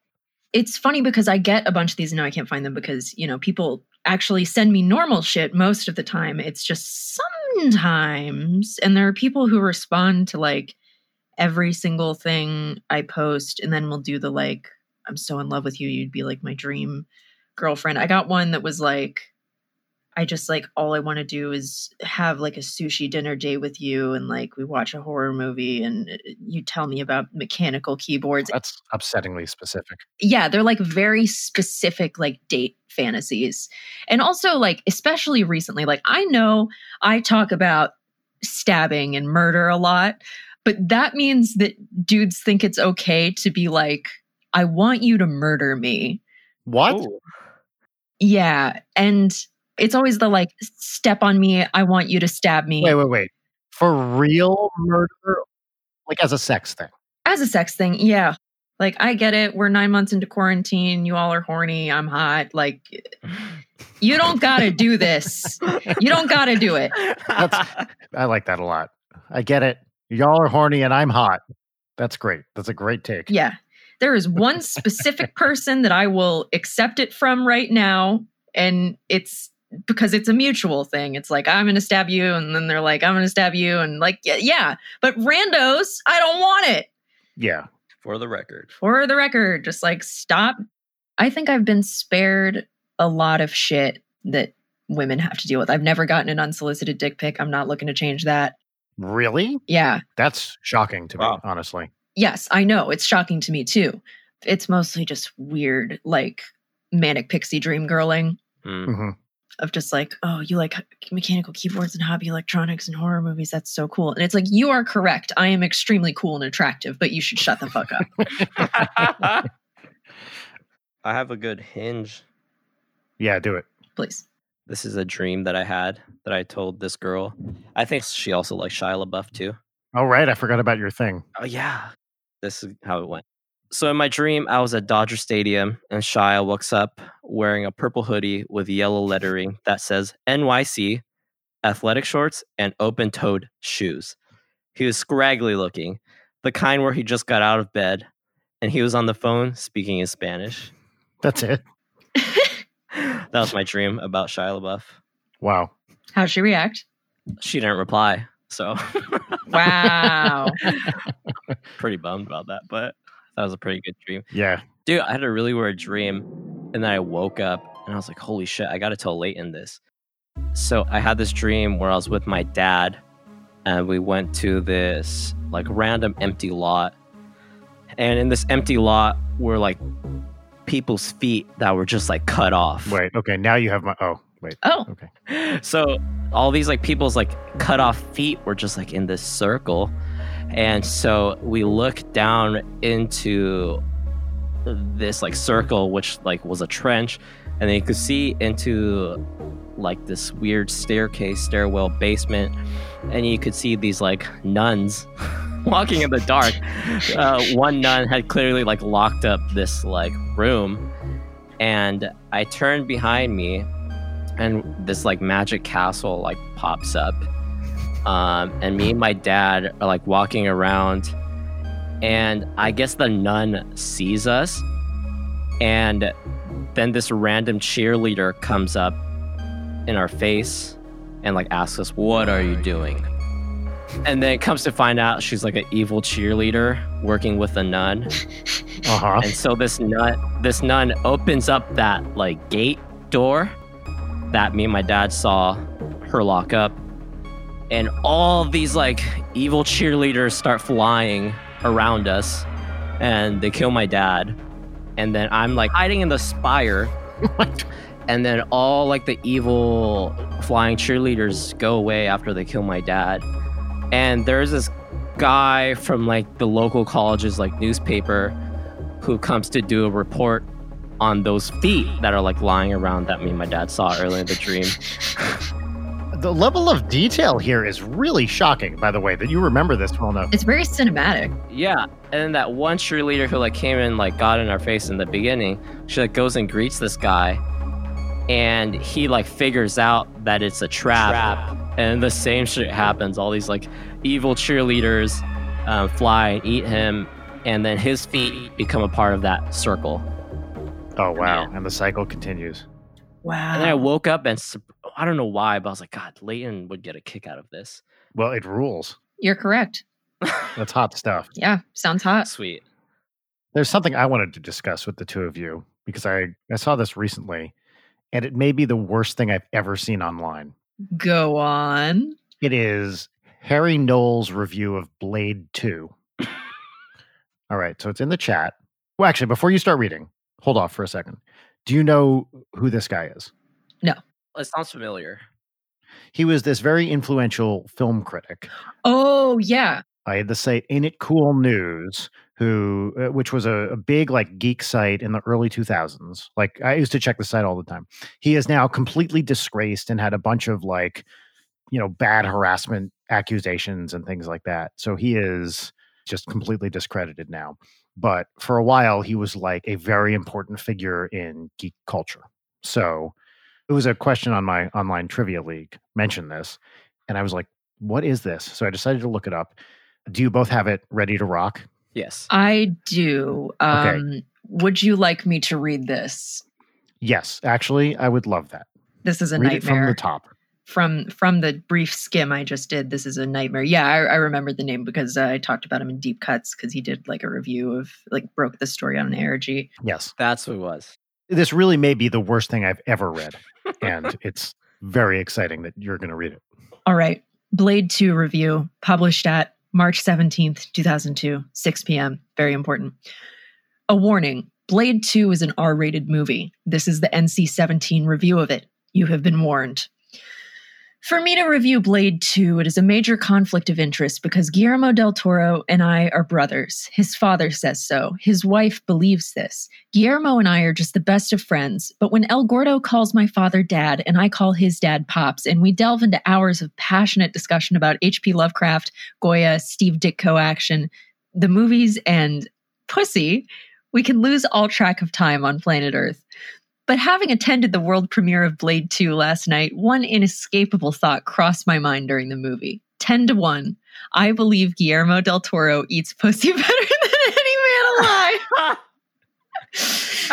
it's funny because I get a bunch of these and now I can't find them because, you know, people actually send me normal shit most of the time. It's just sometimes. And there are people who respond to like every single thing I post and then we'll do the like, I'm so in love with you. You'd be like my dream girlfriend. I got one that was like, I just like all I want to do is have like a sushi dinner day with you and like we watch a horror movie and uh, you tell me about mechanical keyboards. That's upsettingly specific. Yeah, they're like very specific like date fantasies. And also like especially recently like I know I talk about stabbing and murder a lot, but that means that dudes think it's okay to be like I want you to murder me. What? Ooh. Yeah, and it's always the like step on me, I want you to stab me. Wait, wait, wait. For real murder? Like as a sex thing? As a sex thing, yeah. Like I get it. We're 9 months into quarantine. You all are horny. I'm hot. Like you don't got to do this. You don't got to do it. I like that a lot. I get it. Y'all are horny and I'm hot. That's great. That's a great take. Yeah. There is one specific person that I will accept it from right now and it's because it's a mutual thing. It's like I'm going to stab you and then they're like I'm going to stab you and like yeah, yeah. But randos, I don't want it. Yeah. For the record. For the record, just like stop. I think I've been spared a lot of shit that women have to deal with. I've never gotten an unsolicited dick pic. I'm not looking to change that. Really? Yeah. That's shocking to Wow. me, honestly. Yes, I know. It's shocking to me too. It's mostly just weird, like manic pixie dream girling Mm. hmm of just like, oh, you like mechanical keyboards and hobby electronics and horror movies. That's so cool. And it's like, you are correct. I am extremely cool and attractive, but you should shut the fuck up. I have a good hinge. Yeah, do it. Please. This is a dream that I had that I told this girl. I think she also likes Shia LaBeouf too. All right. I forgot about your thing. Oh yeah. This is how it went. So in my dream, I was at Dodger Stadium and Shia walks up wearing a purple hoodie with yellow lettering that says NYC, athletic shorts, and open-toed shoes. He was scraggly looking, the kind where he just got out of bed, and he was on the phone speaking in Spanish. That's it. that was my dream about Shia LaBeouf. Wow. How'd she react? She didn't reply, so Wow. pretty bummed about that, but that was a pretty good dream. Yeah. Dude, I had a really weird dream, and then I woke up and I was like, "Holy shit! I got to tell Leighton this." So I had this dream where I was with my dad, and we went to this like random empty lot, and in this empty lot were like people's feet that were just like cut off. Wait. Okay. Now you have my. Oh, wait. Oh, Okay. so all these like people's like cut off feet were just like in this circle and so we look down into this like circle which like was a trench and then you could see into like this weird staircase stairwell basement and you could see these like nuns walking in the dark. Uh, one nun had clearly like locked up this like room and i turned behind me and this like magic castle like pops up. Um, and me and my dad are like walking around and i guess the nun sees us and then this random cheerleader comes up in our face and like asks us what are you doing? And then it comes to find out she's like an evil cheerleader working with a nun. Uh huh. and so this nun this nun opens up that like gate door that me and my dad saw her lock up. And all these like evil cheerleaders start flying around us and they kill my dad. And then i'm like hiding in the spire and then all like the evil flying cheerleaders go away after they kill my dad and there's this guy from like the local college's like newspaper who comes to do a report on those feet that are like lying around that me and my dad saw earlier in the dream. The level of detail here is really shocking, by the way, that you remember this well enough. it's very cinematic. Yeah, and then that one cheerleader who like came in like got in our face in the beginning, she like goes and greets this guy, and he like figures out that it's a trap, and the same shit happens. All these like evil cheerleaders um, fly and eat him, and then his feet become a part of that circle. Oh, wow. Yeah. And the cycle continues. Wow. And then I woke up and I don't know why, but I was like, God, Leighton would get a kick out of this. Well, it rules. You're correct. That's hot stuff. Yeah, sounds hot. Sweet. There's something I wanted to discuss with the two of you because I, I saw this recently and it may be the worst thing I've ever seen online. Go on. It is Harry Knowles' review of Blade 2. All right, so it's in the chat. Well, actually, before you start reading, hold off for a second. Do you know who this guy is? No. It sounds familiar. He was this very influential film critic. Oh, yeah. I had the site Ain't It Cool News, who uh, which was a, a big like geek site in the early 2000s. Like I used to check the site all the time. He is now completely disgraced and had a bunch of like you know bad harassment accusations and things like that. So he is just completely discredited now. But for a while he was like a very important figure in geek culture. So it was a question on my online trivia league mentioned this and I was like what is this? So I decided to look it up. Do you both have it ready to rock? Yes. I do. Okay. Um, Would you like me to read this? Yes, actually, I would love that. This is a Read it from the top. from from the brief skim I just did, this is a nightmare. Yeah, I, I remember the name because uh, I talked about him in Deep Cuts because he did like a review of like broke the story on ARG. Yes, That's what it was. this really may be the worst thing I've ever read, and it's very exciting that you're going to read it. All right, Blade Two review published at March seventeenth, two thousand two, six p.m. Very important. A warning: Blade Two is an R-rated movie. This is the NC-17 review of it. You have been warned. For me to review Blade 2, it is a major conflict of interest because Guillermo del Toro and I are brothers. His father says so. His wife believes this. Guillermo and I are just the best of friends, but when El Gordo calls my father dad and I call his dad pops, and we delve into hours of passionate discussion about H.P. Lovecraft, Goya, Steve Ditko action, the movies, and pussy, we can lose all track of time on planet Earth. But having attended the world premiere of Blade 2 last night, one inescapable thought crossed my mind during the movie. 10 to 1. I believe Guillermo del Toro eats pussy better than any man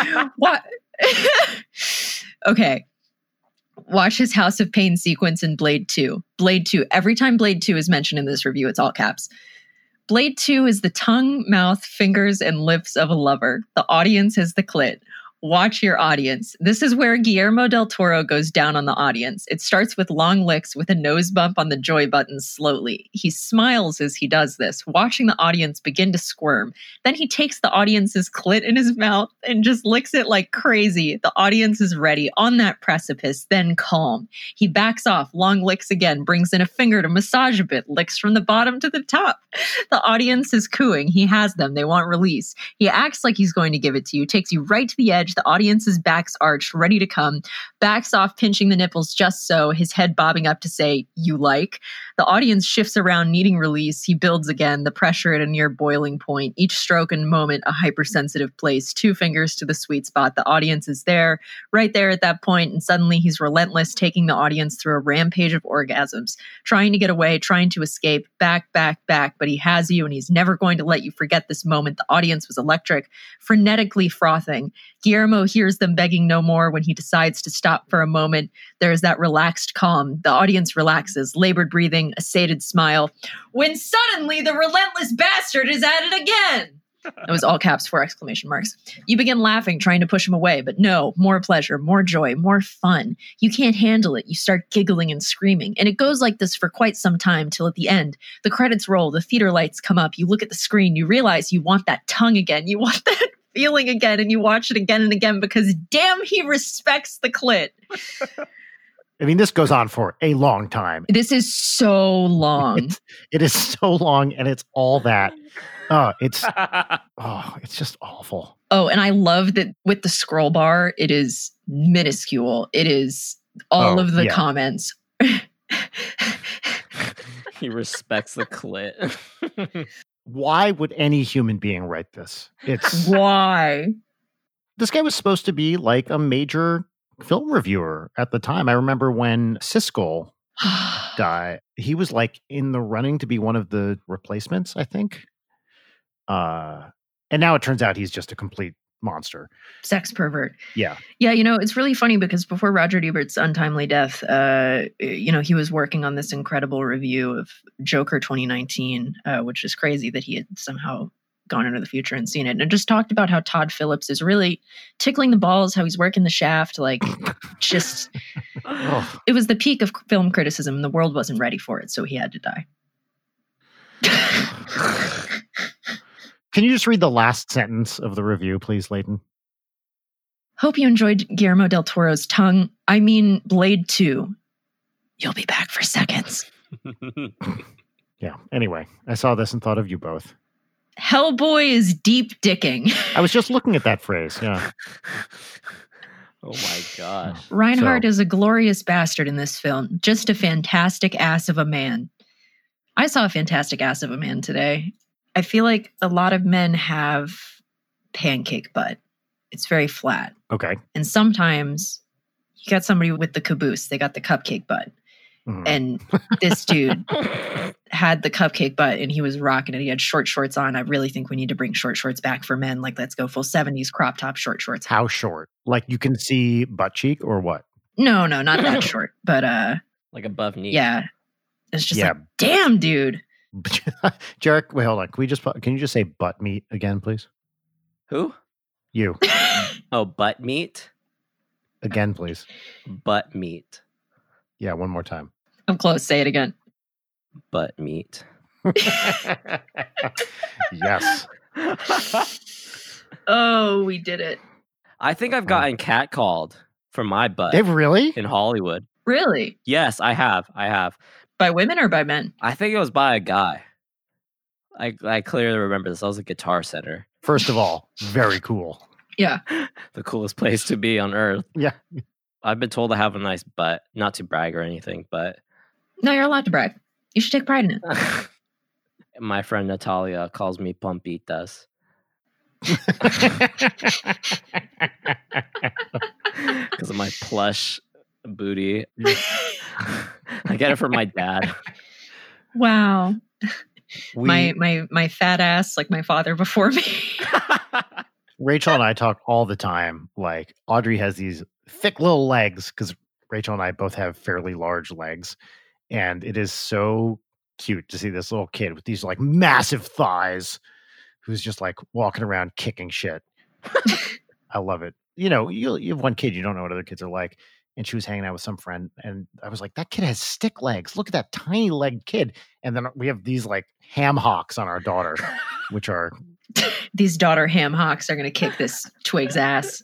alive. what? okay. Watch his House of Pain sequence in Blade 2. Blade 2. Every time Blade 2 is mentioned in this review, it's all caps. Blade 2 is the tongue, mouth, fingers, and lips of a lover. The audience is the clit watch your audience. This is where Guillermo del Toro goes down on the audience. It starts with long licks with a nose bump on the joy button slowly. He smiles as he does this, watching the audience begin to squirm. Then he takes the audience's clit in his mouth and just licks it like crazy. The audience is ready on that precipice, then calm. He backs off, long licks again, brings in a finger to massage a bit, licks from the bottom to the top. The audience is cooing. He has them. They want release. He acts like he's going to give it to you, takes you right to the edge. The audience's back's arched, ready to come, backs off, pinching the nipples just so, his head bobbing up to say, You like. The audience shifts around, needing release. He builds again, the pressure at a near boiling point. Each stroke and moment, a hypersensitive place. Two fingers to the sweet spot. The audience is there, right there at that point, and suddenly he's relentless, taking the audience through a rampage of orgasms, trying to get away, trying to escape, back, back, back. But he has you, and he's never going to let you forget this moment. The audience was electric, frenetically frothing. Guillermo hears them begging no more when he decides to stop for a moment. There is that relaxed calm. The audience relaxes, labored breathing, a sated smile. When suddenly the relentless bastard is at it again. It was all caps, four exclamation marks. You begin laughing, trying to push him away, but no, more pleasure, more joy, more fun. You can't handle it. You start giggling and screaming. And it goes like this for quite some time till at the end, the credits roll, the theater lights come up, you look at the screen, you realize you want that tongue again. You want that feeling again, and you watch it again and again because damn, he respects the clit. I mean, this goes on for a long time. This is so long. It's, it is so long, and it's all that. Oh, it's oh, it's just awful. Oh, and I love that with the scroll bar, it is minuscule. It is all Oh, of the yeah. comments. he respects the clit. Why would any human being write this? It's Why? this guy was supposed to be like a major film reviewer at the time. I remember when Siskel died, he was like in the running to be one of the replacements, I think. Uh and now it turns out he's just a complete monster. Sex pervert. Yeah. Yeah, you know, it's really funny because before Roger Ebert's untimely death, uh, you know, he was working on this incredible review of Joker 2019, uh, which is crazy that he had somehow gone into the future and seen it. And just talked about how Todd Phillips is really tickling the balls, how he's working the shaft. Like, just, Oh, it was the peak of film criticism. and The world wasn't ready for it, so he had to die. Can you just read the last sentence of the review, please, Leighton? Hope you enjoyed Guillermo del Toro's tongue. I mean, Blade 2. You'll be back for seconds. Yeah. Anyway, I saw this and thought of you both. Hellboy is deep dicking. I was just looking at that phrase. Yeah. oh my gosh. Reinhardt So- is a glorious bastard in this film. Just a fantastic ass of a man. I saw a fantastic ass of a man today. I feel like a lot of men have pancake butt. It's very flat. Okay. And sometimes you got somebody with the caboose, they got the cupcake butt. Mhm. And this dude had the cupcake butt and he was rocking it. He had short shorts on. I really think we need to bring short shorts back for men. Like, let's go full 70s crop top short shorts. How short? Like you can see butt cheek or what? No, no, not that short. But uh like above knee. yeah. It's just Yeah. like, damn, dude. Jarek, wait, hold on. Can we just can you just say butt meat again, please? Who? You Oh, butt meat? again, please. Butt meat. Yeah, one more time. I'm close. Say it again. Butt meat. yes. Oh, we did it. I think I've gotten catcalled for my butt They've really? in Hollywood. Really? Yes, I have. I have. By women or by men? I think it was by a guy. I I clearly remember this. I was a Guitar Center, First of all, very cool. Yeah. the coolest place to be on earth. Yeah. I've been told I have a nice butt, not to brag or anything, but No, you're allowed to brag. You should take pride in it. my friend Natalia calls me Pumpitas because of my plush booty. I get it from my dad. Wow. we, my my my fat ass like my father before me. Rachel and I talk all the time. Like Audrey has these thick little legs because Rachel and I both have fairly large legs, and it is so cute to see this little kid with these like massive thighs, who's just like walking around kicking shit. I love it. You know, you you have one kid, you don't know what other kids are like. And she was hanging out with some friend, and I was like, "That kid has stick legs. Look at that tiny leg kid." And then we have these like ham hocks on our daughter, which are These daughter ham hocks are gonna kick this twig's ass.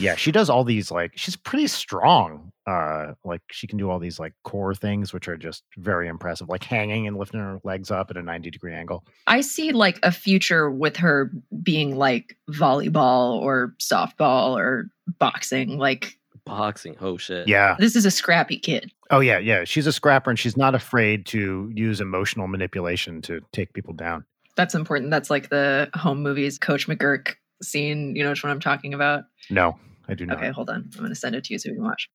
yeah she does all these like she's pretty strong uh like she can do all these like core things which are just very impressive like hanging and lifting her legs up at a 90 degree angle I see like a future with her being like volleyball or softball or boxing. Like Boxing. Oh shit. yeah this is a scrappy kid. oh yeah yeah she's a scrapper and she's not afraid to use emotional manipulation to take people down That's important. That's like the home movies Coach McGuirk scene. You know which one I'm talking about? no i do not Okay, hold on. I'm gonna send it to you so you can watch.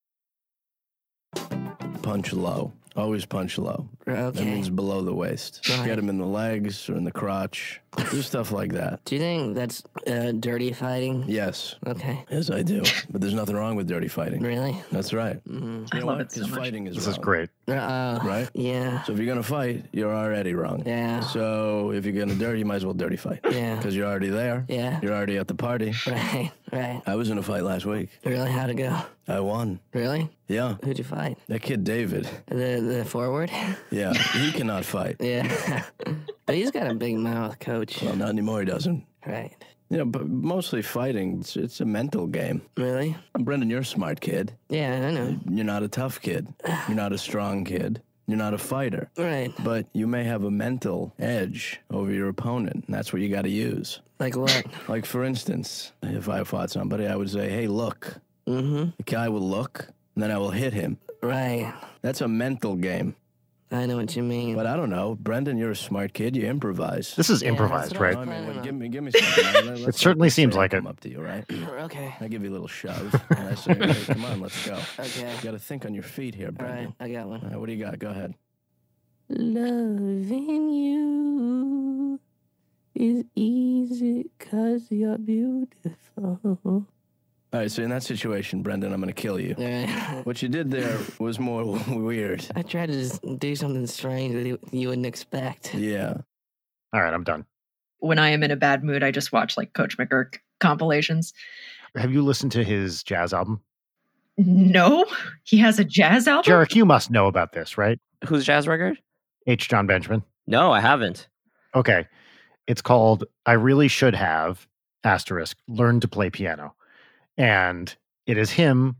Punch low. Always punch low. That means below the waist. Right. Get him in the legs or in the crotch. Do stuff like that. Do you think that's uh, dirty fighting? Yes. Okay. Yes, I do. But there's nothing wrong with dirty fighting. Really? That's right. Mm. I You know love what? it so 'Cause much. fighting is this is wrong, great Uh, Right? Yeah. So if you're gonna fight, you're already wrong. Yeah. So if you're gonna dirty, you might as well dirty fight. Yeah. Because you're already there. Yeah. You're already at the party. Right. Right. I was in a fight last week. Really? How'd it go? I won. Really? Yeah. Who'd you fight? That kid David. The the forward? Yeah. He cannot fight. yeah. But he's got a big mouth, coach. Well, not anymore. He doesn't. Right. You know, but mostly fighting. It's, it's a mental game. Really? Brendan, you're a smart kid. Yeah, I know. You're not a tough kid. You're not a strong kid. You're not a fighter. Right. But you may have a mental edge over your opponent, and that's what you got to use. Like what? Like, for instance, if I fought somebody, I would say, hey, look. Mm-hmm. The guy will look, and then I will hit him. Right. That's a mental game. I know what you mean. But I don't know. Brendan, you're a smart kid. You improvise. this is Yeah, improvised that's what right I mean, Planning well, on. give me, give me something. Let- let's- It certainly let's seems say I like it. up to you, right? okay. I give you a little shove, and I say, hey, come on, let's go. Okay. You got to think on your feet here, All Brendan. right. I got one. All right, what do you got? Go ahead. Loving you is easy cause you're beautiful. All right, so in that situation, Brendan, I'm going to kill you. Alright. What you did there was more weird. I tried to just do something strange that you, you wouldn't expect. Yeah. all right i'm done when I am in a bad mood, I just watch like Coach McGuirk compilations. Have you listened to his jazz album? No, he has a jazz album. Jarek, you must know about this, right? Who's jazz record? H. Jon Benjamin. No, I haven't. Okay. It's called I Really Should Have asterisk learn to play piano. And it is him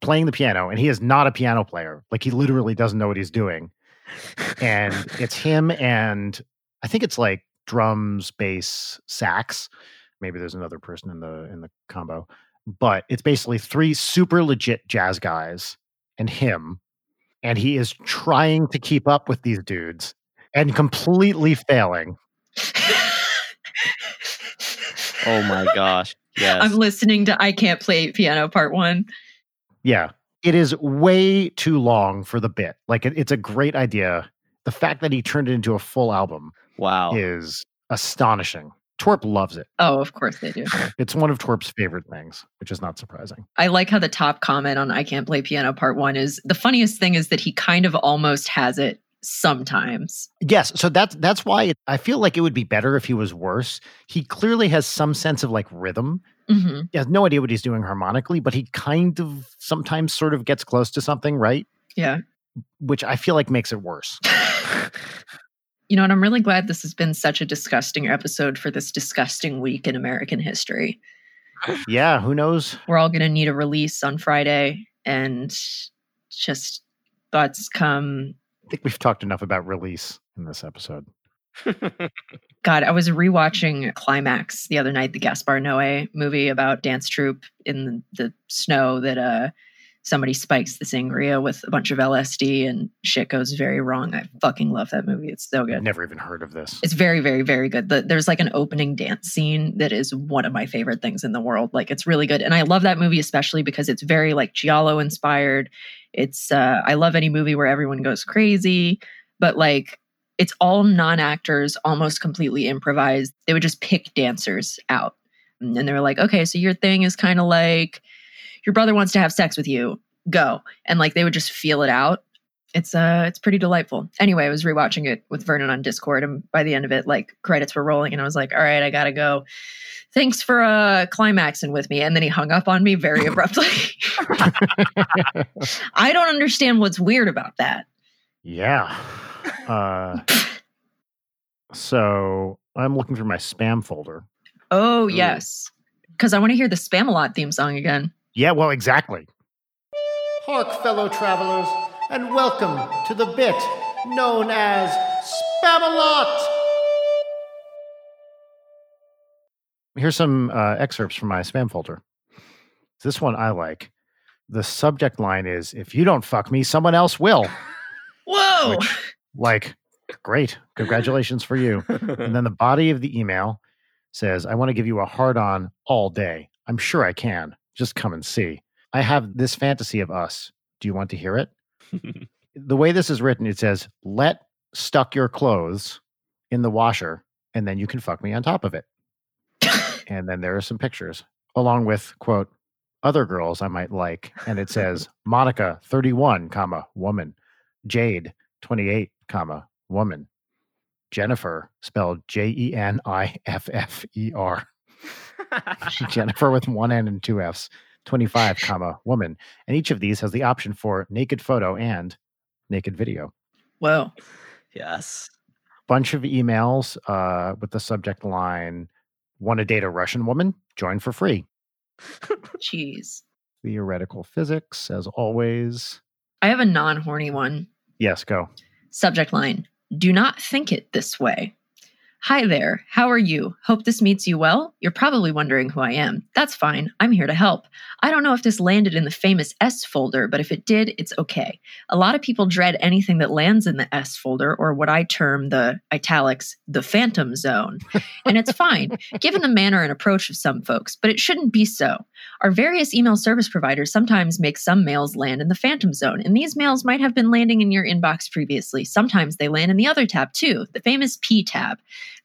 playing the piano and he is not a piano player. Like he literally doesn't know what he's doing. And it's him and I think it's like drums, bass, sax. Maybe there's another person in the in the combo. But it's basically three super legit jazz guys and him and he is trying to keep up with these dudes and completely failing. Oh my gosh. Yes. I'm listening to I Can't Play Piano Part One. Yeah. It is way too long for the bit. Like it, it's a great idea. The fact that he turned it into a full album wow. is astonishing. Torp loves it. Oh, of course they do. It's one of Torp's favorite things, which is not surprising. I like how the top comment on I Can't Play Piano Part One is the funniest thing is that he kind of almost has it sometimes. Yes, so that's that's why it, I feel like it would be better if he was worse. He clearly has some sense of like rhythm. hmm He has no idea what he's doing harmonically, but he kind of sometimes sort of gets close to something, right? Yeah. Which I feel like makes it worse. You know, and I'm really glad this has been such a disgusting episode for this disgusting week in American history. yeah, who knows? We're all going to need a release on Friday, and just thoughts come. I think we've talked enough about release in this episode. God, I was rewatching Climax the other night, the Gaspar Noé movie about dance troupe in the snow that uh somebody spikes the sangria with a bunch of LSD and shit goes very wrong. I fucking love that movie. It's so good. never even heard of this. It's very, very, very good. The, there's like an opening dance scene that is one of my favorite things in the world. Like it's really good, and I love that movie especially because it's very like giallo inspired. It's uh, I love any movie where everyone goes crazy, but like it's all non actors, almost completely improvised. They would just pick dancers out, and they were like, okay, so your thing is kind of like your brother wants to have sex with you. Go and like they would just feel it out it's uh it's pretty delightful anyway i was rewatching it with vernon on discord and by the end of it like credits were rolling and i was like all right i gotta go thanks for uh climaxing with me and then he hung up on me very abruptly i don't understand what's weird about that Yeah. Uh, so I'm looking through my spam folder. oh Ooh. yes because i want to hear the spam a lot theme song again Yeah, well, exactly. Hark, fellow travelers, and welcome to the bit known as Spamalot. Here's some uh, excerpts from my spam folder. This one I like. The subject line is If you don't fuck me, someone else will. whoa Which- Like, great. Congratulations for you. And then the body of the email says, I want to give you a hard on all day. I'm sure I can. Just come and see. I have this fantasy of us. Do you want to hear it? The way this is written, it says, let stuck your clothes in the washer and then you can fuck me on top of it. and then there are some pictures along with, quote, other girls I might like. And it says, Monica, 31, comma, woman. Jade, 28, comma, woman. Jennifer, spelled J E N I F F E R. Jennifer with one N and two F's, 25, comma, woman. And each of these has the option for naked photo and naked video. whoa yes. Bunch of emails uh, with the subject line, want to date a Russian woman? Join for free. jeez Theoretical physics, as always. i have a non-horny one Yes, go. Subject line Do not think it this way. Hi there, how are you? Hope this meets you well. You're probably wondering who I am. That's fine, I'm here to help. I don't know if this landed in the famous S folder, but if it did, it's okay. A lot of people dread anything that lands in the S folder, or what I term the italics, the phantom zone. And it's fine, given the manner and approach of some folks, but it shouldn't be so. Our various email service providers sometimes make some mails land in the phantom zone, and these mails might have been landing in your inbox previously. Sometimes they land in the other tab too, the famous P tab.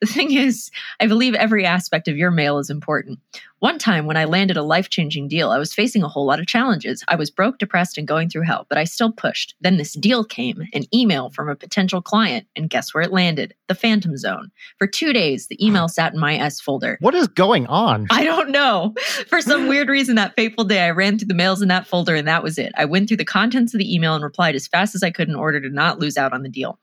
The thing is, I believe every aspect of your mail is important. One time when I landed a life changing deal, I was facing a whole lot of challenges. I was broke, depressed, and going through hell, but I still pushed. Then this deal came an email from a potential client, and guess where it landed? The Phantom Zone. For two days, the email sat in my S folder. What is going on? I don't know. For some weird reason, that fateful day, I ran through the mails in that folder, and that was it. I went through the contents of the email and replied as fast as I could in order to not lose out on the deal.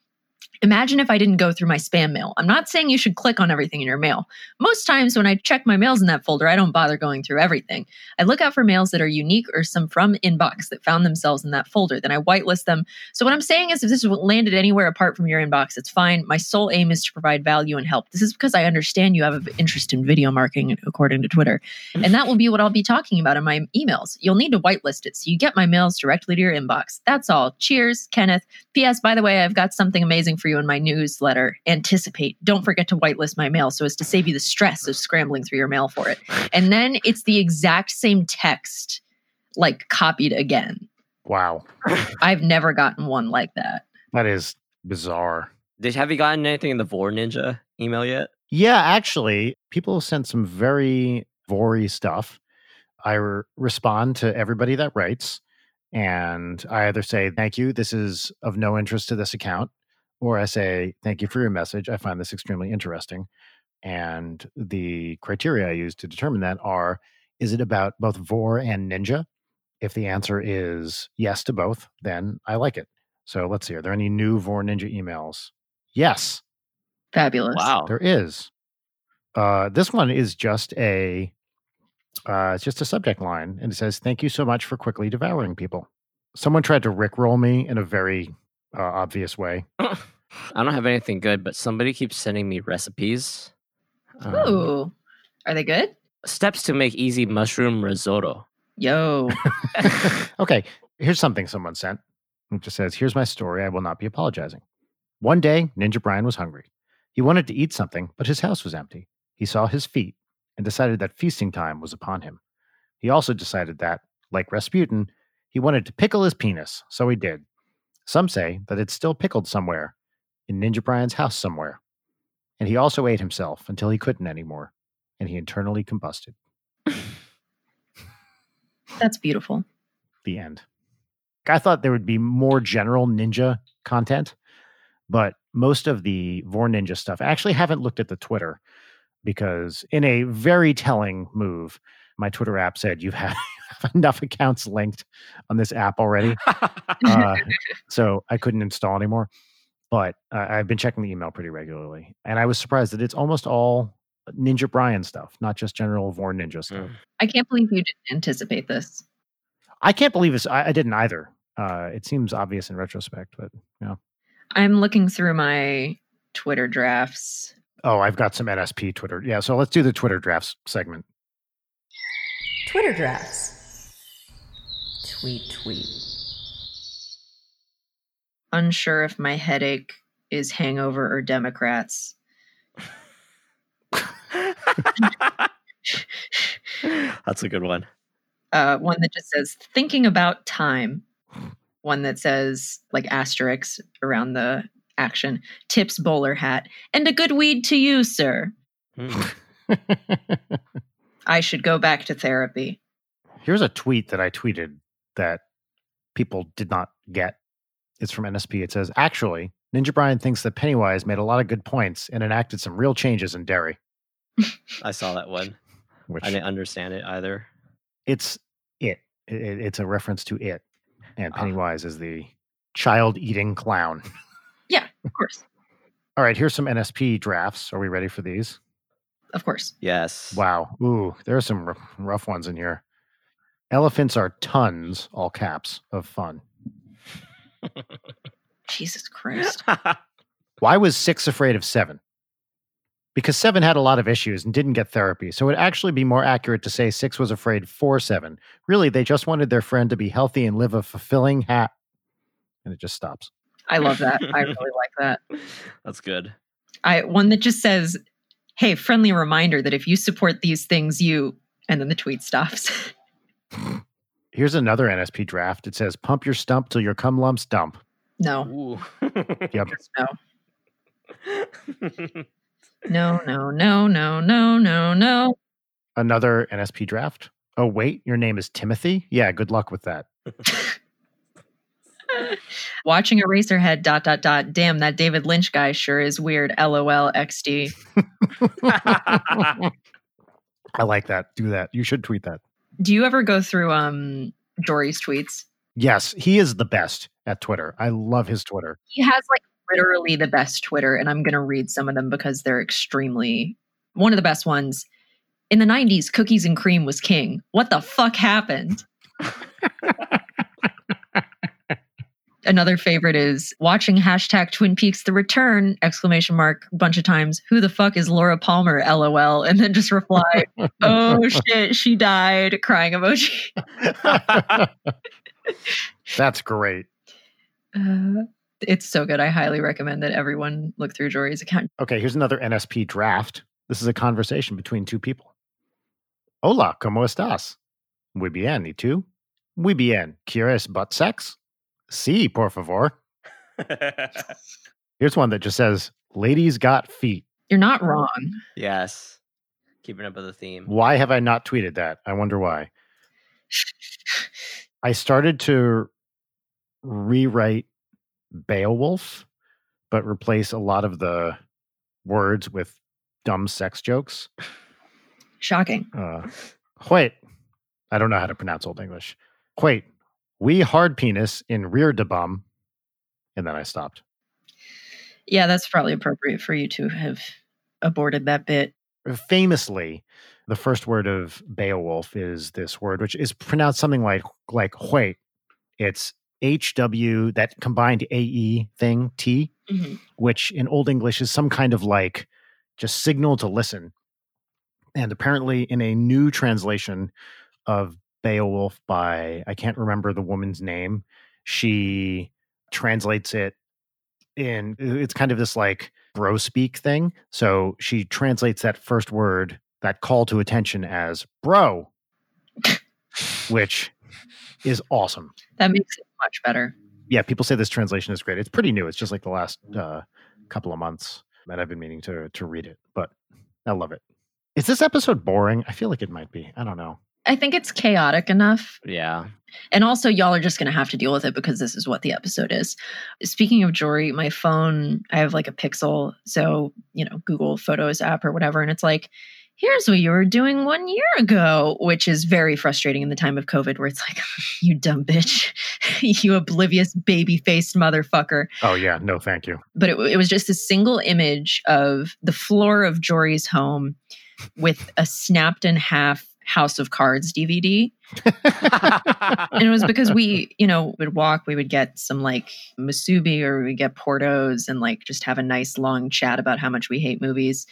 Imagine if I didn't go through my spam mail. I'm not saying you should click on everything in your mail. Most times when I check my mails in that folder, I don't bother going through everything. I look out for mails that are unique or some from inbox that found themselves in that folder. Then I whitelist them. So what I'm saying is if this landed anywhere apart from your inbox, it's fine. My sole aim is to provide value and help. This is because I understand you have an interest in video marketing according to Twitter. And that will be what I'll be talking about in my emails. You'll need to whitelist it so you get my mails directly to your inbox. That's all. Cheers, Kenneth. P.S. By the way, I've got something amazing for you in my newsletter. Anticipate. Don't forget to whitelist my mail so as to save you the stress of scrambling through your mail for it. And then it's the exact same text, like copied again. Wow. I've never gotten one like that. That is bizarre. Did have you gotten anything in the Vore Ninja email yet? Yeah, actually, people have sent some very vory stuff. I re- respond to everybody that writes, and I either say, Thank you, this is of no interest to this account, or I say, Thank you for your message. I find this extremely interesting. And the criteria I use to determine that are is it about both Vore and Ninja? If the answer is yes to both, then I like it. So let's see, are there any new Vore Ninja emails? Yes, Fabulous. Wow. there is. Uh, this one is just a uh, it's just a subject line, and it says, "Thank you so much for quickly devouring people." Someone tried to rickroll me in a very uh, obvious way. I don't have anything good, but somebody keeps sending me recipes. Um, Ooh. Are they good? steps to make easy mushroom risotto. Yo. okay, here's something someone sent. It just says, Here's my story. I will not be apologizing. One day, Ninja Brian was hungry. He wanted to eat something, but his house was empty. He saw his feet and decided that feasting time was upon him. He also decided that, like Rasputin, he wanted to pickle his penis, so he did. Some say that it's still pickled somewhere, in Ninja Brian's house somewhere. And he also ate himself until he couldn't anymore, and he internally combusted. That's beautiful. the end. I thought there would be more general ninja content, but most of the Vore Ninja stuff, I actually haven't looked at the Twitter because, in a very telling move, my Twitter app said you have, have enough accounts linked on this app already. Uh, so I couldn't install anymore. But uh, I've been checking the email pretty regularly. And I was surprised that it's almost all Ninja Brian stuff, not just general Vore Ninja stuff. Mm. I can't believe you didn't anticipate this. I can't believe this. I, I didn't either. Uh, it seems obvious in retrospect, but yeah. I'm looking through my Twitter drafts. Oh, I've got some NSP Twitter. Yeah, so let's do the Twitter drafts segment. Twitter drafts. Tweet, tweet. Unsure if my headache is hangover or Democrats. That's a good one. Uh, one that just says thinking about time. One that says like asterisks around the action. Tips bowler hat and a good weed to you, sir. Hmm. I should go back to therapy. Here's a tweet that I tweeted that people did not get. It's from NSP. It says, actually, Ninja Brian thinks that Pennywise made a lot of good points and enacted some real changes in Derry, I saw that one. which I didn't understand it either. it's it. It- It's a reference to it. And Ah. Pennywise is the child eating clown. Yeah, of course. All right, here's some NSP drafts. Are we ready for these? Of course. Yes. Wow. Ooh, there are some r- rough ones in here. Elephants are tons, all caps, of fun. Jesus Christ. Why was six afraid of seven? Because seven had a lot of issues and didn't get therapy. So it would actually be more accurate to say six was afraid for seven. Really, they just wanted their friend to be healthy and live a fulfilling hat. And it just stops. I love that. I really like that. That's good. I one that just says, "Hey, friendly reminder that if you support these things, you," and then the tweet stops. Here's another NSP draft. It says, pump your stump till your cum lumps dump. no, Ooh. Yep. just no. No, no, no, no, no, no, no. Another NSP draft. Oh, wait, your name is Timothy? Yeah, good luck with that. Watching Eraserhead dot dot dot. Damn, that David Lynch guy sure is weird. LOL XD. I like that. Do that. You should tweet that. Do you ever go through um Jory's tweets? Yes, he is the best at Twitter. I love his Twitter. He has like literally the best Twitter, and I'm gonna read some of them because they're extremely one of the best ones. In the 90s, cookies and cream was king. What the fuck happened? Another favorite is watching hashtag Twin Peaks The Return exclamation mark a bunch of times. Who the fuck is Laura Palmer? LOL. And then just reply, oh shit, she died. Crying emoji. That's great. Uh, it's so good. I highly recommend that everyone look through Jory's account. Okay, here's another NSP draft. This is a conversation between two people. Hola, ¿cómo estás? Muy bien, ¿y tú? Muy bien. ¿Quieres butt sex? Sí, por favor. Here's one that just says, ladies got feet. You're not wrong. yes. Keeping up with the theme. Why have I not tweeted that? I wonder why. I started to rewrite Beowulf, but replace a lot of the words with dumb sex jokes. Shocking. Uh, wait, I don't know how to pronounce Old English. Wait, we hard penis in rear de bum. And then I stopped. Yeah, that's probably appropriate for you to have aborted that bit. Famously, the first word of Beowulf is this word, which is pronounced something like like wait. It's HW, that combined AE thing, T, Mhm. which in Old English is some kind of like just signal to listen. And apparently, in a new translation of Beowulf by, I can't remember the woman's name, she translates it in, it's kind of this like bro speak thing. So she translates that first word, that call to attention as bro, which is awesome That makes it much better. yeah, people say this translation is great. It's pretty new. It's just like the last uh, couple of months that I've been meaning to to read it, but I love it. Is this episode boring? I feel like it might be. I don't know. I think it's chaotic enough. Yeah. And also, y'all are just going to have to deal with it because this is what the episode is. Speaking of Jory, my phone, I have like a Pixel. So, you know, Google Photos app or whatever. And it's like, here's what you were doing one year ago, which is very frustrating in the time of COVID where it's like, you dumb bitch, you oblivious baby faced motherfucker. Oh yeah, no, thank you. But it, it was just a single image of the floor of Jory's home with a snapped in half House of Cards DVD and it was because we, you know, would walk, we would get some like musubi or we get Portos and like just have a nice long chat about how much we hate movies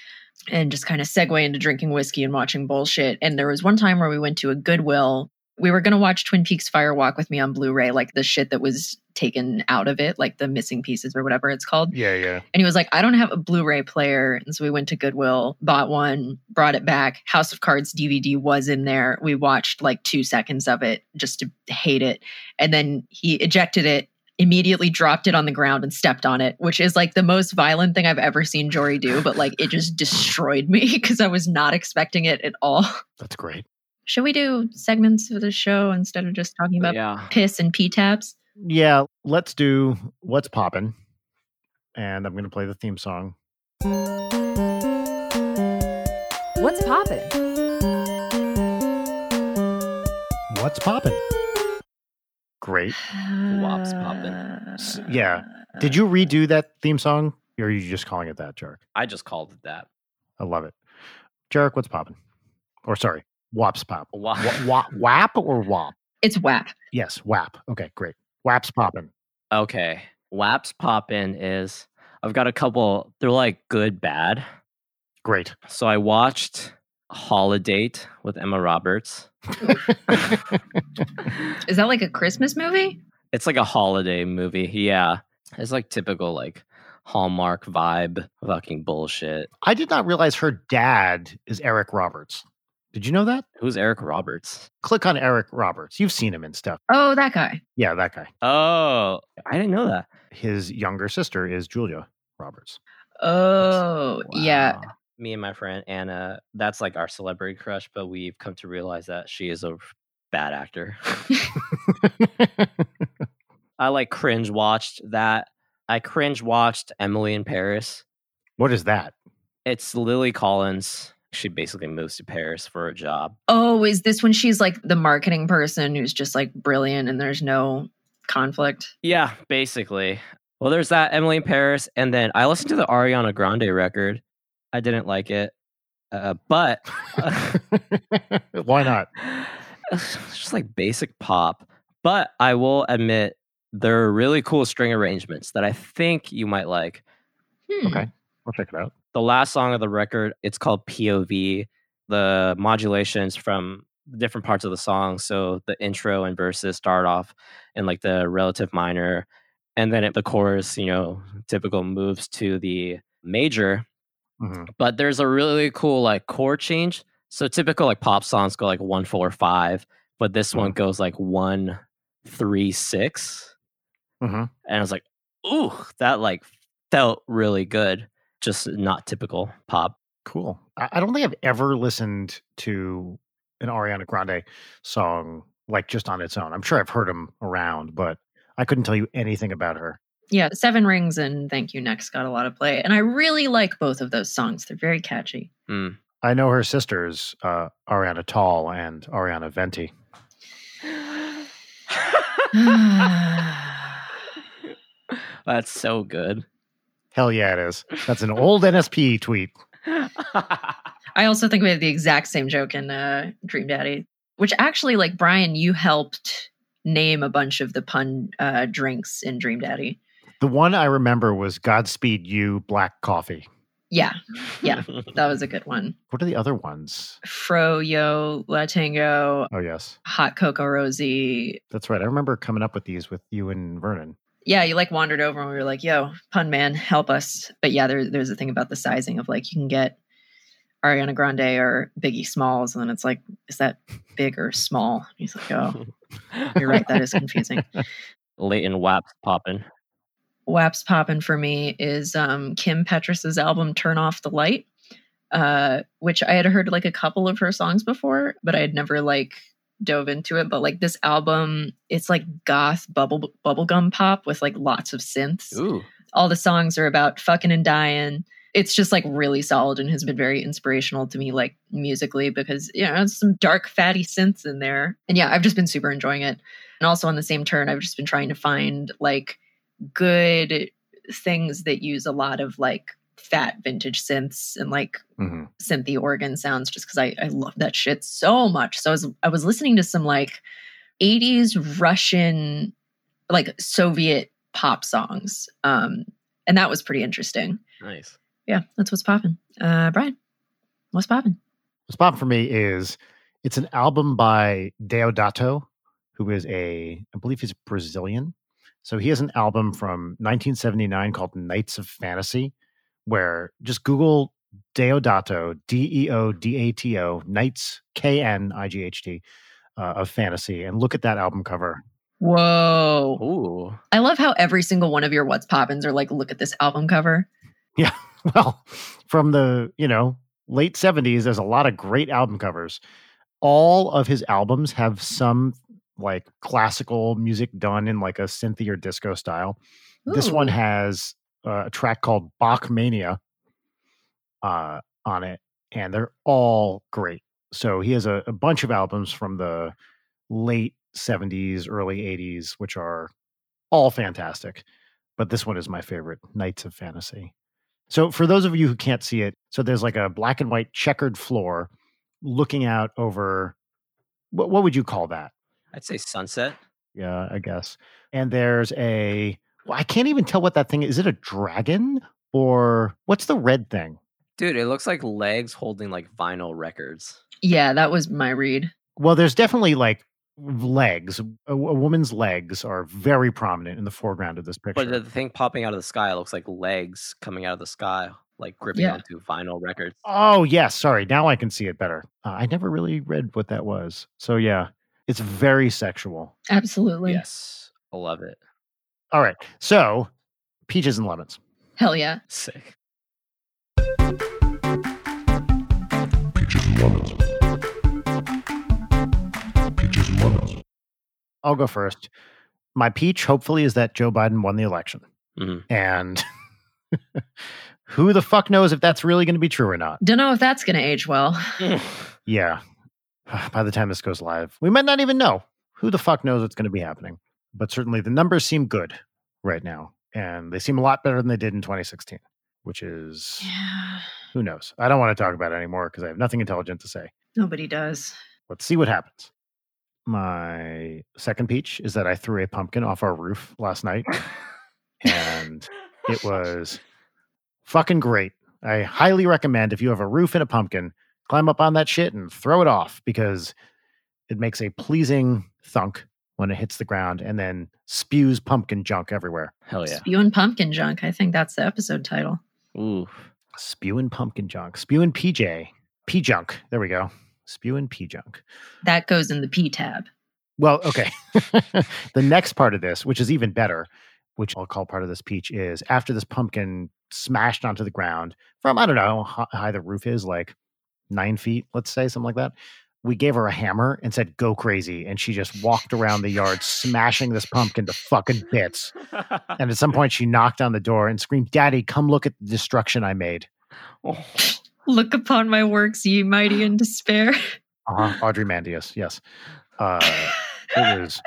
and just kind of segue into drinking whiskey and watching bullshit. And there was one time where we went to a Goodwill. We were going to watch Twin Peaks Fire Walk with me on Blu ray, like the shit that was taken out of it, like the missing pieces or whatever it's called. Yeah, yeah. And he was like, I don't have a Blu ray player. And so we went to Goodwill, bought one, brought it back. House of Cards DVD was in there. We watched like two seconds of it just to hate it. And then he ejected it, immediately dropped it on the ground and stepped on it, which is like the most violent thing I've ever seen Jory do. But like it just destroyed me because I was not expecting it at all. That's great. Should we do segments of the show instead of just talking about yeah. piss and P tabs? Yeah, let's do what's poppin', and I'm gonna play the theme song. What's poppin'? What's poppin'? Great. Wops poppin'. S- yeah. Did you redo that theme song, or are you just calling it that, Jarek? I just called it that. I love it. Jarek, what's poppin'? Or sorry, Wops pop. Wa- Wa- wa- wap or wop? It's WAP. Yes, WAP. Okay, great. WAP's popping. Okay. Waps pop in is I've got a couple, they're like good, bad. Great. So I watched Holidate with Emma Roberts. Is that like a Christmas movie? It's like a holiday movie. Yeah. It's like typical like Hallmark vibe fucking bullshit. I did not realize her dad is Eric Roberts. Did you know that? Who's Eric Roberts? Click on Eric Roberts. You've seen him and stuff. Oh, that guy. Yeah, that guy. Oh, I didn't know that. His younger sister is Julia Roberts. Oh, yeah. Me and my friend Anna, that's like our celebrity crush, but we've come to realize that she is a bad actor. I like cringe watched that. I cringe watched Emily in Paris. what is that? It's Lily Collins. She basically moves to Paris for a job. Oh, is this when she's like the marketing person who's just like brilliant and there's no conflict? Yeah, basically. Well, there's that Emily in Paris, and then I listened to the Ariana Grande record. I didn't like it, uh, but Why not? It's just like basic pop. But I will admit there are really cool string arrangements that I think you might like. Hmm. Okay, we'll check it out. The last song of the record, it's called POV. The modulations from different parts of the song. So the intro and verses start off in like the relative minor, and then it, the chorus, you know, typical moves to the major. Mhm. But there's a really cool like chord change. So typical like pop songs go like one four five, but this one goes like one three six, Mhm. and I was like, ooh, that like felt really good. Just not typical pop. Cool. I, I don't think I've ever listened to an Ariana Grande song like just on its own. I'm sure I've heard them around, but I couldn't tell you anything about her. Yeah, Seven Rings and Thank You Next got a lot of play. And I really like both of those songs. They're very catchy. Mm. I know her sisters, uh, Ariana Tall and Ariana Venti. That's so good. Hell yeah, it is. That's an old NSP tweet. I also think we had the exact same joke in uh, Dream Daddy, which actually, like Brian, you helped name a bunch of the pun uh, drinks in Dream Daddy. The one I remember was Godspeed You Black Coffee. Yeah, Yeah. that was a good one. What are the other ones? Froyo, Latango, Oh, yes. Hot Cocoa Rosie. That's right. I remember coming up with these with you and Vernon. Yeah, you like wandered over and we were like, yo, pun man, help us. But yeah, there, there's a thing about the sizing of like you can get Ariana Grande or Biggie Smalls, and then it's like, is that big or small? And he's like, oh, you're right, that is confusing. Leighton Waps popping. Waps poppin' for me is um, Kim Petras's album "Turn Off the Light," uh, which I had heard like a couple of her songs before, but I had never like dove into it. But like this album, it's like goth bubble bubblegum pop with like lots of synths. Ooh. All the songs are about fucking and dying. It's just like really solid and has been very inspirational to me, like musically, because you know, it's some dark, fatty synths in there. And yeah, I've just been super enjoying it. And also on the same turn, I've just been trying to find like good things that use a lot of like fat vintage synths and like hmm synthy organ sounds just because I, I love that shit so much. So I was I was listening to some like 80s Russian like Soviet pop songs. Um and that was pretty interesting. Nice. Yeah, that's what's popping. Uh Brian, what's popping? What's popping for me is it's an album by Deodato, who is a, I believe he's Brazilian. So he has an album from 1979 called Nights of Fantasy, where just Google Deodato, D E O D A T O, Knights, K N I G H T, uh, of Fantasy, and look at that album cover. Whoa. Ooh. I love how every single one of your what's poppins are like, look at this album cover. Yeah. Well, from the, you know, late 70s, there's a lot of great album covers. All of his albums have some like classical music done in like a synthy or disco style. This one has uh, a track called Bach Mania uh, on it, and they're all great. So he has a, a bunch of albums from the late 70s, early 80s, which are all fantastic. But this one is my favorite, Knights of Fantasy. So for those of you who can't see it, so there's like a black and white checkered floor looking out over what, what would you call that? I'd say sunset. Yeah, I guess. And there's a I can't even tell what that thing is. Is it a dragon or what's the red thing? Dude, it looks like legs holding like vinyl records. Yeah, that was my read. Well, there's definitely like legs. A, a woman's legs are very prominent in the foreground of this picture. But the thing popping out of the sky looks like legs coming out of the sky, like gripping Yeah. onto vinyl records. oh, yes. Sorry. Now I can see it better. Uh, I never really read what that was. So, yeah, it's very sexual. Absolutely. Yes. I love it. All right. So, peaches and lemons. Hell yeah. Sick. Peaches and lemons. Peaches and lemons. I'll go first. My peach, hopefully, is that Joe Biden won the election. Mhm. And who the fuck knows if that's really going to be true or not? Don't know if that's going to age well. Yeah. By the time this goes live, we might not even know. Who the fuck knows what's going to be happening? But certainly the numbers seem good right now. And they seem a lot better than they did in 2016, which is Yeah, who knows? I don't want to talk about it anymore because I have nothing intelligent to say. nobody does. Let's see what happens. My second peach is that I threw a pumpkin off our roof last night and it was fucking great. I highly recommend if you have a roof and a pumpkin, climb up on that shit and throw it off because it makes a pleasing thunk when it hits the ground and then spews pumpkin junk everywhere. Hell yeah. Spewing pumpkin junk. I think that's the episode title. Ooh. Spewing pumpkin junk, spewing PJ, P junk. There we go. Spewing P junk. That goes in the P tab. Well, okay. the next part of this, which is even better, which I'll call part of this peach, is after this pumpkin smashed onto the ground from, I don't know how high the roof is, like nine feet, let's say, something like that. We gave her a hammer and said, go crazy. And she just walked around the yard smashing this pumpkin to fucking bits. And at some point, she knocked on the door and screamed, Daddy, come look at the destruction I made. Oh. Look upon my works, ye mighty in despair. Uh-huh. Audrey Mandius, yes. Uh, it was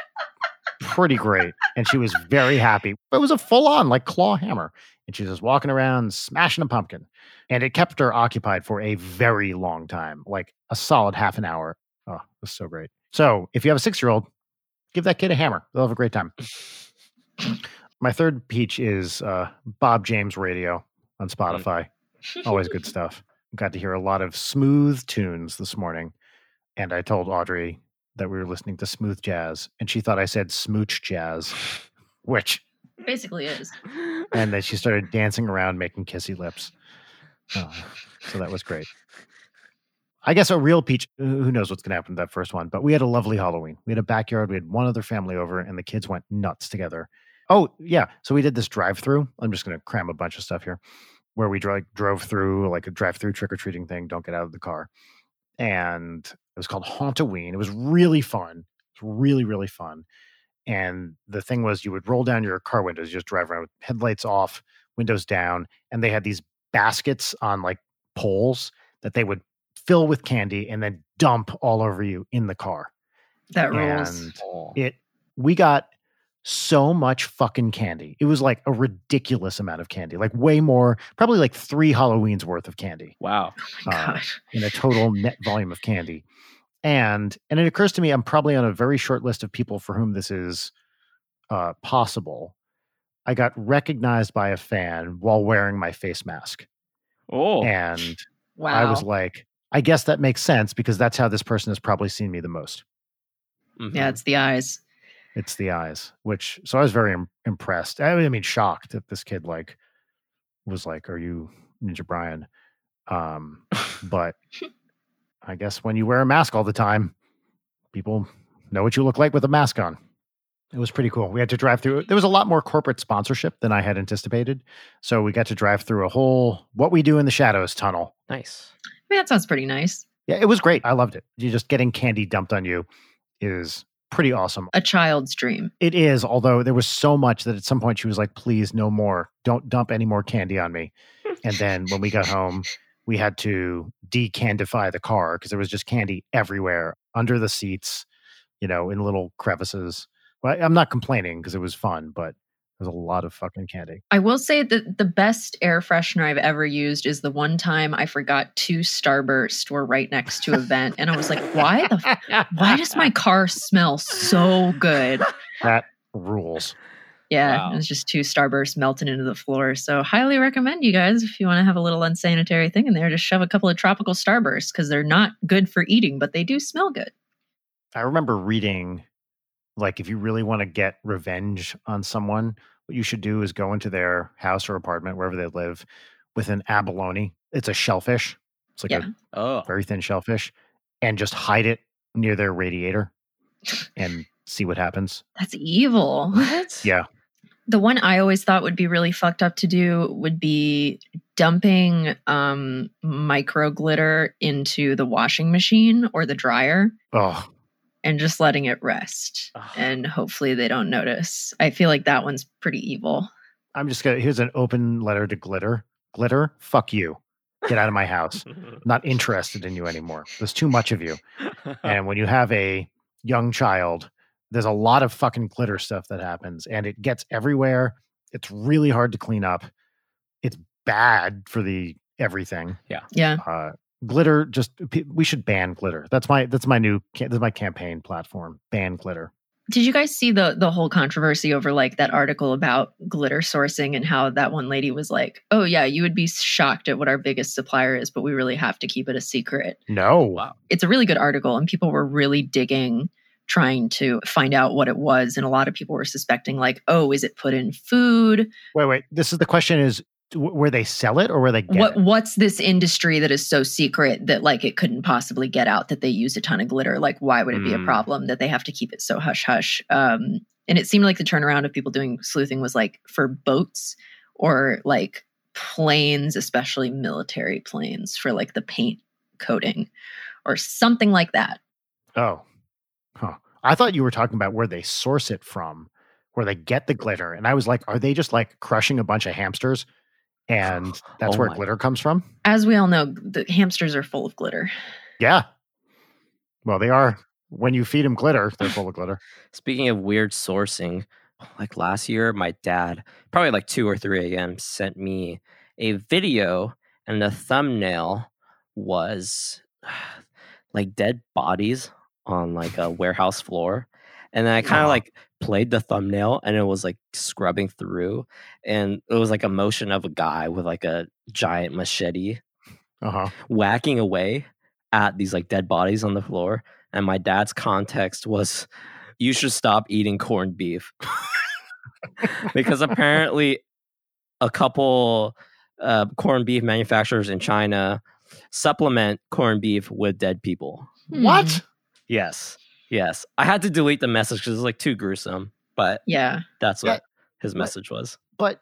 pretty great. And she was very happy. It was a full on like claw hammer. And she was just walking around smashing a pumpkin. And it kept her occupied for a very long time, like a solid half an hour. Oh, it was so great. So if you have a six year old, give that kid a hammer. They'll have a great time. My third peach is uh, Bob James Radio on Spotify. Always good stuff. Got to hear a lot of smooth tunes this morning. And I told Audrey that we were listening to smooth jazz, and she thought I said smooch jazz, which, Basically is. and then she started dancing around making kissy lips. Oh, so that was great. I guess a real peach, who knows what's going to happen to that first one, but we had a lovely Halloween. We had a backyard, we had one other family over, and the kids went nuts together. Oh, yeah. So we did this drive through. I'm just going to cram a bunch of stuff here where we dro- drove through like a drive through trick or treating thing. Don't get out of the car. And it was called Hauntoween. It was really fun. It was really, really fun. And the thing was, you would roll down your car windows, you just drive around with headlights off, windows down, and they had these baskets on like poles that they would fill with candy and then dump all over you in the car. That rules. And it, we got so much fucking candy. It was like a ridiculous amount of candy, like way more, probably like three Halloweens worth of candy Wow. Oh my uh, God. in a total net volume of candy. And and it occurs to me I'm probably on a very short list of people for whom this is uh, possible. I got recognized by a fan while wearing my face mask, Oh. and Wow. I was like, I guess that makes sense because that's how this person has probably seen me the most. Mhm. yeah, it's the eyes. It's the eyes, which so I was very Im- impressed. I mean, I mean, shocked that this kid like was like, "Are you Ninja Brian?" Um, but I guess when you wear a mask all the time, people know what you look like with a mask on. It was pretty cool. We had to drive through. There was a lot more corporate sponsorship than I had anticipated, so we got to drive through a whole "What We Do in the Shadows" tunnel. Nice. I mean, that sounds pretty nice. Yeah, it was great. I loved it. You just getting candy dumped on you is pretty awesome. A child's dream. It is, although there was so much that at some point she was like, please, no more. Don't dump any more candy on me. And then when we got home, we had to decandify the car because there was just candy everywhere under the seats, you know, in little crevices. Well, I'm not complaining because it was fun, but there's a lot of fucking candy. I will say that the best air freshener I've ever used is the one time I forgot two Starburst were right next to a vent, and I was like, "Why the? F- why does my car smell so good?" that rules? Yeah, Wow. it was just two Starbursts melting into the floor. So, highly recommend you guys if you want to have a little unsanitary thing in there, just shove a couple of tropical Starbursts because they're not good for eating, but they do smell good. I remember reading, like, if you really want to get revenge on someone, what you should do is go into their house or apartment, wherever they live, with an abalone. It's a shellfish. It's like Yeah. Oh. a very thin shellfish, and just hide it near their radiator and see what happens. That's evil. What? Yeah. The one I always thought would be really fucked up to do would be dumping um, micro glitter into the washing machine or the dryer Oh, and just letting it rest. Ugh. And hopefully they don't notice. I feel like that one's pretty evil. I'm just gonna. Here's an open letter to glitter. Glitter, fuck you. Get out of my house. Not interested in you anymore. There's too much of you. And when you have a young child, there's a lot of fucking glitter stuff that happens and it gets everywhere. It's really hard to clean up. It's bad for the everything. Yeah. Uh, glitter just we should ban glitter. That's my that's my new ca- that's my campaign platform. Ban glitter. Did you guys see the the whole controversy over like that article about glitter sourcing and how that one lady was like, "Oh yeah, you would be shocked at what our biggest supplier is, but we really have to keep it a secret." No. wow. It's a really good article and people were really digging trying to find out what it was and a lot of people were suspecting like, "Oh, is it put in food? Wait, wait. This is the question is where they sell it or where they get what it? what's this industry that is so secret that like it couldn't possibly get out that they use a ton of glitter like why would it be a Mm. problem that they have to keep it so hush hush um and it seemed like the turnaround of people doing sleuthing was like for boats or like planes especially military planes for like the paint coating or something like that Oh. Huh. I thought you were talking about where they source it from, where they get the glitter. And I was like, are they just like crushing a bunch of hamsters? And that's Oh where glitter comes from? as we all know the hamsters are full of glitter Yeah. Well, they are. When you feed them glitter, they're full of glitter. Speaking of weird sourcing, like last year, my dad, probably like 2 or 3 a.m., sent me a video, and the thumbnail was like dead bodies on like a warehouse floor. And then I kind of like played the thumbnail and it was like scrubbing through. And it was like a motion of a guy with like a giant machete Uh huh. whacking away at these like dead bodies on the floor. And my dad's context was, you should stop eating corned beef. because apparently a couple uh, corned beef manufacturers in China supplement corned beef with dead people. Hmm. What? Yes. Yes. I had to delete the message because it's like too gruesome, but yeah that's Yeah, what his but- message was. But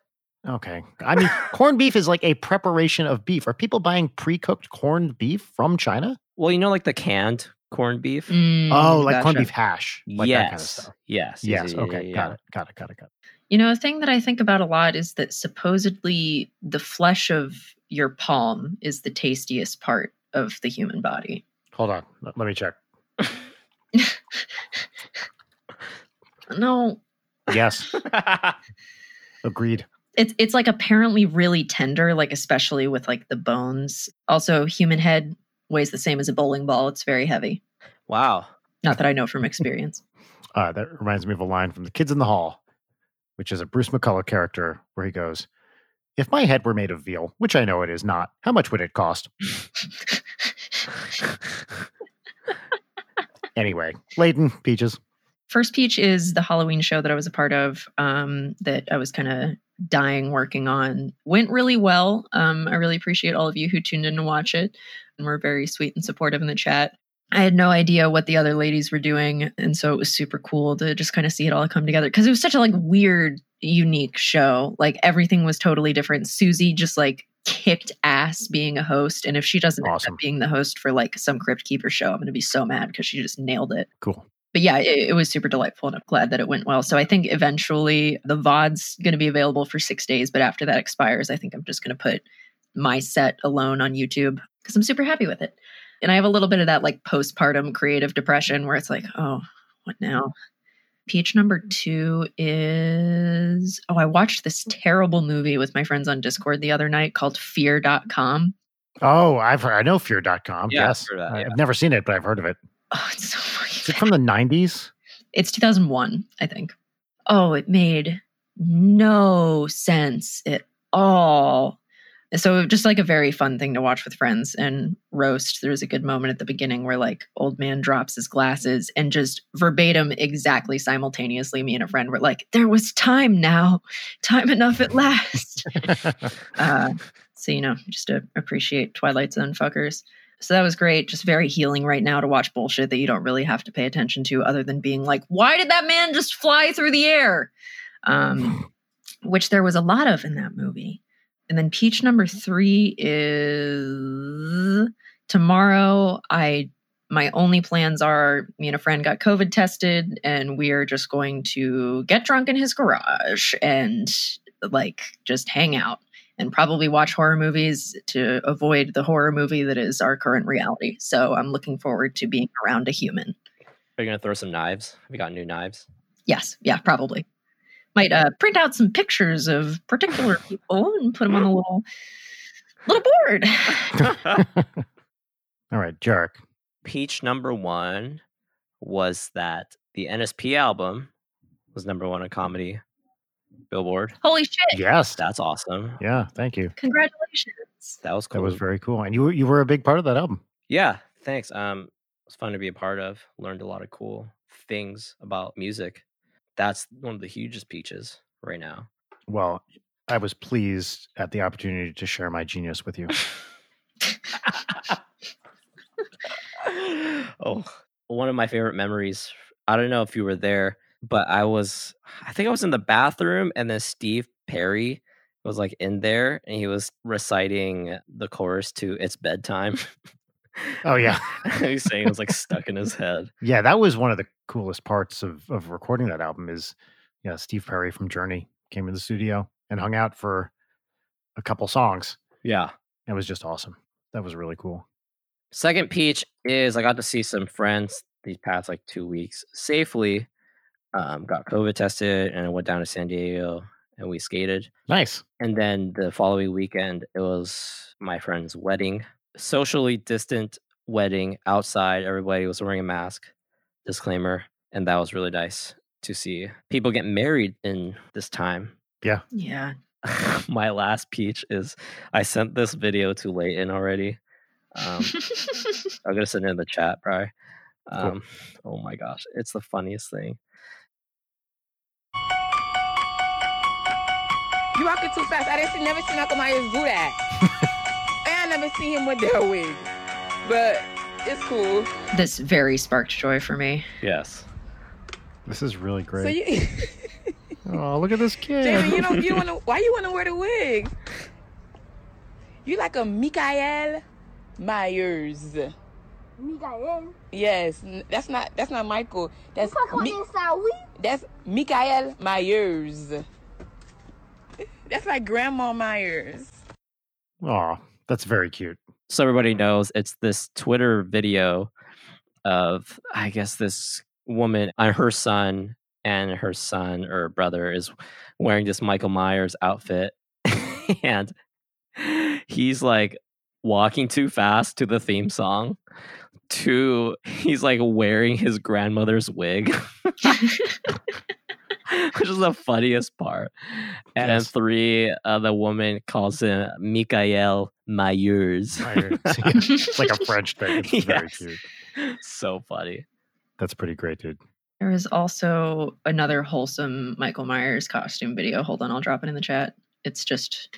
okay. I mean, corned beef is like a preparation of beef. Are people buying pre cooked corned beef from China? Well, you know, like the canned corned beef? Mm, oh, like corned beef hash. Like yes. that kind of stuff. Yes. Yes. yeah, Okay. yeah, Got it. Got it. Got it. Got it. You know, a thing that I think about a lot is that supposedly the flesh of your palm is the tastiest part of the human body. Hold on. Let let me check. No, Yes. Agreed. it's it's like apparently really tender, like especially with like the bones. Also, human head weighs the same as a bowling ball. It's very heavy. wow. Not that I know from experience. Uh, that reminds me of a line from The Kids in the Hall, which is a Bruce McCulloch character where he goes, If my head were made of veal, which I know it is not, how much would it cost? Anyway, Leighton, Peaches. First Peach is the Halloween show that I was a part of um, that I was kind of dying working on. Went really well. Um, I really appreciate all of you who tuned in to watch it and were very sweet and supportive in the chat. I had no idea what the other ladies were doing, and so it was super cool to just kind of see it all come together because it was such a like weird, unique show. Like everything was totally different. Susie just like kicked ass being a host, and if she doesn't end up being the host for like some Crypt Keeper show, I'm going to be so mad because she just nailed it Cool. but yeah, it, it was super delightful, and I'm glad that it went well. So I think eventually the VOD's going to be available for six days, but after that expires, I think I'm just going to put my set alone on YouTube because I'm super happy with it. And I have a little bit of that like postpartum creative depression where it's like, oh, what now? Peach number two is oh, I watched this terrible movie with my friends on Discord the other night called Fear.com. Oh, I've heard, I know fear.com. Yeah, I've yes. heard that, I- yeah. I've never seen it, but I've heard of it. Oh, it's so fucking Is it from the 90s? It's 2001, I think. Oh, it made no sense at all. So just like a very fun thing to watch with friends and roast. There was a good moment at the beginning where like old man drops his glasses and just verbatim exactly simultaneously me and a friend were like, there was time now. Time enough at last. uh, so you know, just to appreciate Twilight Zone fuckers. So that was great. Just very healing right now to watch bullshit that you don't really have to pay attention to, other than being like, why did that man just fly through the air? Um, which there was a lot of in that movie. And then peach number three is tomorrow. I my only plans are me and a friend got COVID tested, and we are just going to get drunk in his garage and like just hang out and probably watch horror movies to avoid the horror movie that is our current reality. So I'm looking forward to being around a human. Are you gonna throw some knives? Have you got new knives. Yes, yeah, probably. Might uh, print out some pictures of particular people and put them on a little little board. All right, Jarek. Peach number one was that the NSP album was number one on comedy Billboard. Holy shit! Yes. That's awesome. Yeah, thank you. Congratulations. That was cool. That was very cool. And you were you were a big part of that album. Yeah, thanks. Um, it was fun to be a part of. Learned a lot of cool things about music. That's one of the hugest peaches right now. Well, I was pleased at the opportunity to share my genius with you. oh, one of my favorite memories. I don't know if you were there, but I was, I think I was in the bathroom and then Steve Perry was like in there and he was reciting the chorus to It's Bedtime. Oh yeah. he's saying it was like stuck in his head. Yeah, that was one of the coolest parts of of recording that album is yeah, Steve Perry from Journey came in the studio and hung out for a couple songs. Yeah. It was just awesome. That was really cool. Second peach is I got to see some friends these past like two weeks safely. Um, got COVID tested and I went down to San Diego and we skated. Nice. And then the following weekend, it was my friend's wedding, socially distant wedding outside. Everybody was wearing a mask, disclaimer. And that was really nice to see people get married in this time. Yeah. Yeah. my last peach is I sent this video to Leighton already. Um, I'm gonna send it in the chat, probably. Um, Oh my gosh, it's the funniest thing. You walking too fast. I didn't see, never see Michael Myers do that. and I never see him with their wig. But it's cool. this very sparked joy for me. Yes. This is really great. So you, oh, look at this kid. Jamie, you don't, you want to? Why you want to wear the wig? You like a Mikael Myers. Mikael. Yes, that's not that's not Michael. That's Fuck on Mi- that's Mikael Myers. That's like Grandma Myers. Oh, that's very cute. So everybody knows it's this Twitter video of I guess this woman and her son and her son or brother is wearing this Michael Myers outfit and he's like walking too fast to the theme song to he's like wearing his grandmother's wig which is the funniest part and Yes. three uh, the woman calls him Mikael Myers Myers. it's like a French thing. It's very Yes. cute. so funny That's pretty great, dude. There is also another wholesome Michael Myers costume video. Hold on, I'll drop it in the chat. It's just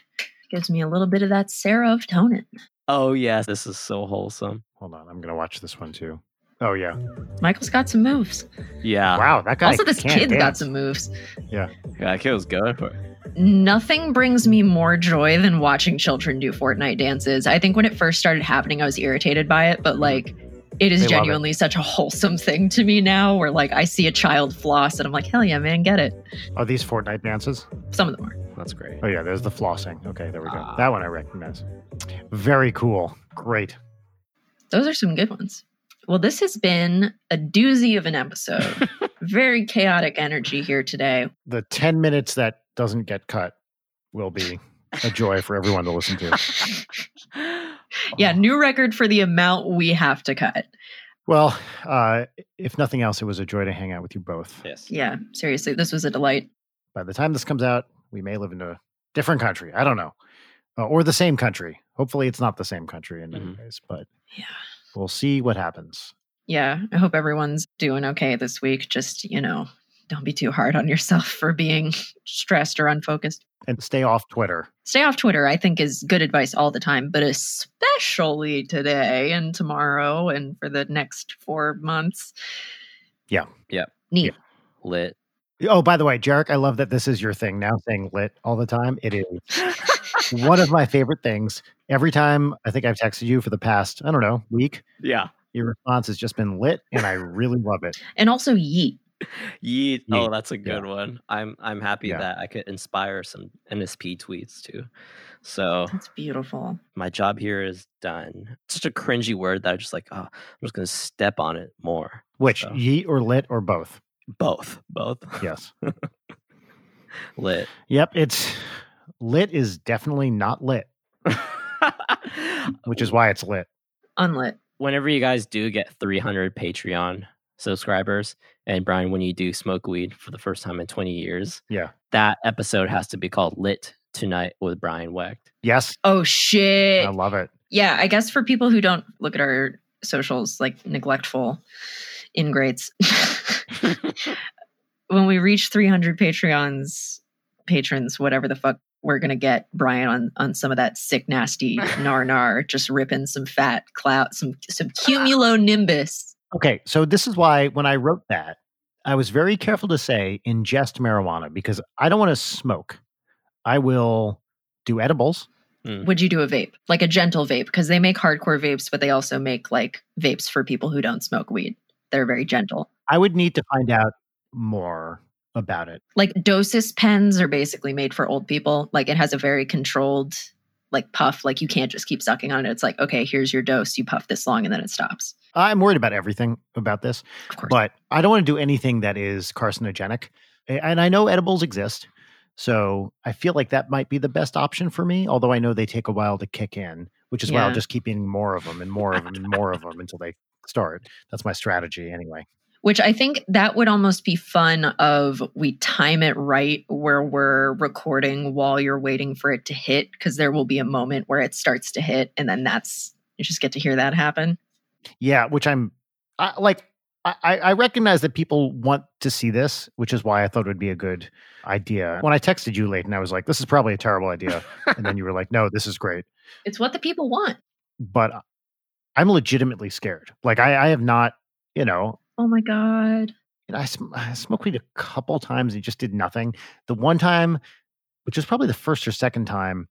gives me a little bit of that serotonin. oh yes this is so wholesome Hold on, I'm gonna watch this one too. Oh yeah. Michael's got some moves. yeah Wow, that guy. also, this can't kid's got some moves. yeah Yeah, that kid was going for it Nothing brings me more joy than watching children do Fortnite dances. I think when it first started happening, I was irritated by it, but like, it is They love it. genuinely such a wholesome thing to me now where like I see a child floss and I'm like, hell yeah, man, get it. Are these Fortnite dances? Some of them are. that's great Oh yeah, there's the flossing. Okay, there we go. Ah. That one I recognize. Very cool. Great. Those are some good ones. Well, this has been a doozy of an episode. Very chaotic energy here today. The 10 minutes that doesn't get cut will be a joy for everyone to listen to. Yeah, new record for the amount we have to cut. Well, uh, if nothing else, it was a joy to hang out with you both. yes Yeah, seriously, this was a delight. By the time this comes out, we may live in a different country. I don't know. Uh, or the same country. Hopefully, it's not the same country in many Mhm. ways, but Yeah. We'll see what happens. Yeah, I hope everyone's doing okay this week. Just, you know, don't be too hard on yourself for being stressed or unfocused. And stay off Twitter. Stay off Twitter, I think, is good advice all the time, but especially today and tomorrow and for the next four months. Yeah. Yeah. Neat. lit Oh, by the way, Jarek, I love that this is your thing now, saying lit all the time. It is one of my favorite things. Every time I think I've texted you for the past, I don't know, week, Yeah. your response has just been lit, and I really love it. And also yeet. Yeet. Oh, that's a Yeah. good one. I'm I'm happy Yeah. that I could inspire some NSP tweets too. So That's beautiful. my job here is done. It's Such a cringy word that I just like, oh, I'm just gonna step on it more. Which, So, yeet or lit or both? Both. Both. Yes. Lit. Yep. It's lit is definitely not lit, which is why it's lit. Unlit. whenever you guys do get 300 Patreon subscribers, and Brian, when you do smoke weed for the first time in 20 years, Yeah. that episode has to be called Lit Tonight with Brian Wecht. Yes. Oh shit. I love it. yeah, I guess for people who don't look at our socials like neglectful ingrates, when we reach 300 Patreons, patrons, whatever the fuck, we're gonna get Brian on on some of that sick, nasty nar nar, just ripping some fat clout, some some cumulonimbus. Okay. So this is why when I wrote that, I was very careful to say ingest marijuana because I don't want to smoke. I will do edibles. Hmm. Would you do a vape, like a gentle vape? Because they make hardcore vapes, but they also make like vapes for people who don't smoke weed. They're very gentle. I would need to find out more about it. like dosist pens are basically made for old people like it has a very controlled like puff like you can't just keep sucking on it it's like okay here's your dose you puff this long and then it stops I'm worried about everything about this, of course but I don't want to do anything that is carcinogenic. And I know edibles exist. So I feel like that might be the best option for me, although I know they take a while to kick in, which is why I'll just keep eating more of them and more of them and more of them until they start. That's my strategy anyway. Which i think that would almost be fun of we time it right where we're recording while you're waiting for it to hit because there will be a moment where it starts to hit and then that's you just get to hear that happen Yeah, which I'm I, like. I, I recognize that people want to see this, which is why I thought it would be a good idea. When I texted you late, and I was like, "This is probably a terrible idea," and then you were like, "No, this is great." it's what the people want But I'm legitimately scared. Like I, I have not, you know, oh my god you know, I, sm- I smoked weed a couple times and it just did nothing. The one time, which was probably the first or second time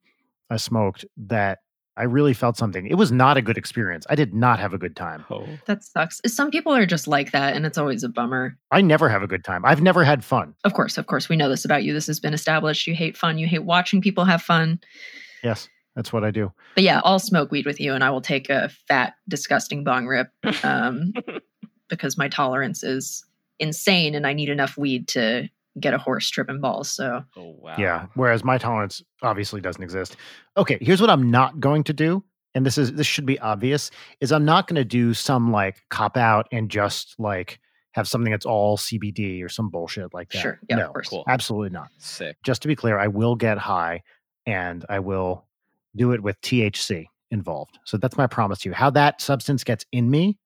I smoked, that I really felt something. It was not a good experience. I did not have a good time. Oh. that sucks some people are just like that and it's always a bummer I never have a good time. I've never had fun. Of course, of course, we know this about you. This has been established. You hate fun. You hate watching people have fun. Yes, that's what I do. But yeah, I'll smoke weed with you, and I will take a fat, disgusting bong rip um, because my tolerance is insane, and I need enough weed to get a horse tripping balls. So Oh wow. Yeah. Whereas my tolerance obviously doesn't exist. Okay, here's what I'm not going to do. And this is this should be obvious, is I'm not going to do some like cop out and just like have something that's all CBD or some bullshit like that. Sure. Yeah, of course. Cool. absolutely not. Sick. Just to be clear, I will get high and I will do it with THC involved. So that's my promise to you. How that substance gets in me,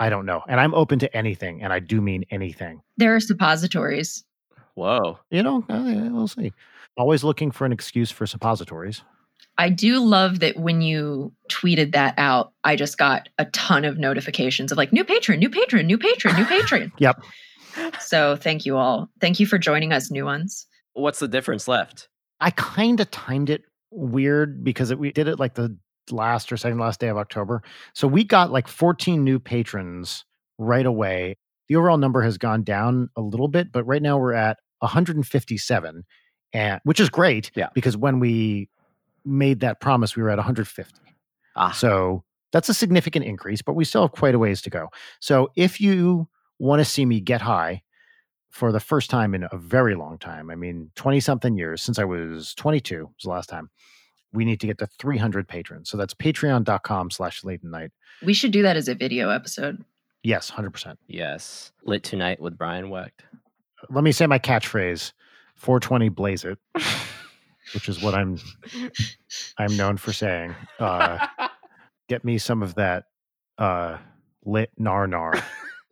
I don't know. And I'm open to anything, and I do mean anything. there are suppositories. Whoa. You know, uh, yeah, we'll see. Always looking for an excuse for suppositories. I do love that when you tweeted that out, I just got a ton of notifications of like new patron, new patron, new patron, new patron. Yep. So thank you all. Thank you for joining us, new ones. What's the difference left? I kind of timed it weird because it, we did it like the last or second last day of October. So we got like 14 new patrons right away. The overall number has gone down a little bit, but right now we're at 157, and which is great. Yeah. Because when we made that promise, we were at 150. Ah. So that's a significant increase, but we still have quite a ways to go. So if you want to see me get high for the first time in a very long time, I mean, 20 something years since I was 22 was the last time, we need to get to 300 patrons. So that's patreon.com slash late night. We should do that as a video episode. Yes, 100%. Yes. Lit tonight with Brian Wecht. Let me say my catchphrase 420 blaze it, which is what I'm I'm known for saying. Uh, get me some of that uh, lit nar nar.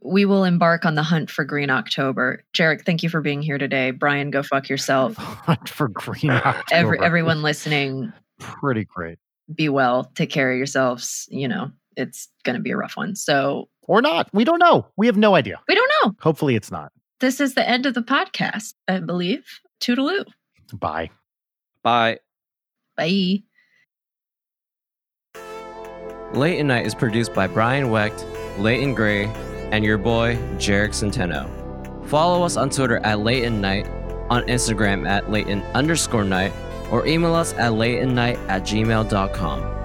We will embark on the hunt for Green October. Jarek, thank you for being here today. Brian, go fuck yourself. Hunt for green October. Every, everyone listening, pretty great. be well, take care of yourselves. You know, it's going to be a rough one. So Or not. We don't know. We have no idea. we don't know. Hopefully it's not. this is the end of the podcast, I believe. Toodaloo. Bye. Bye. Bye. Late at Night is produced by Brian Wecht, Leighton Gray, and your boy, Jarek Centeno. Follow us on Twitter at Late at Night, on Instagram at Leighton underscore night, or email us at lateandnight at gmail.com.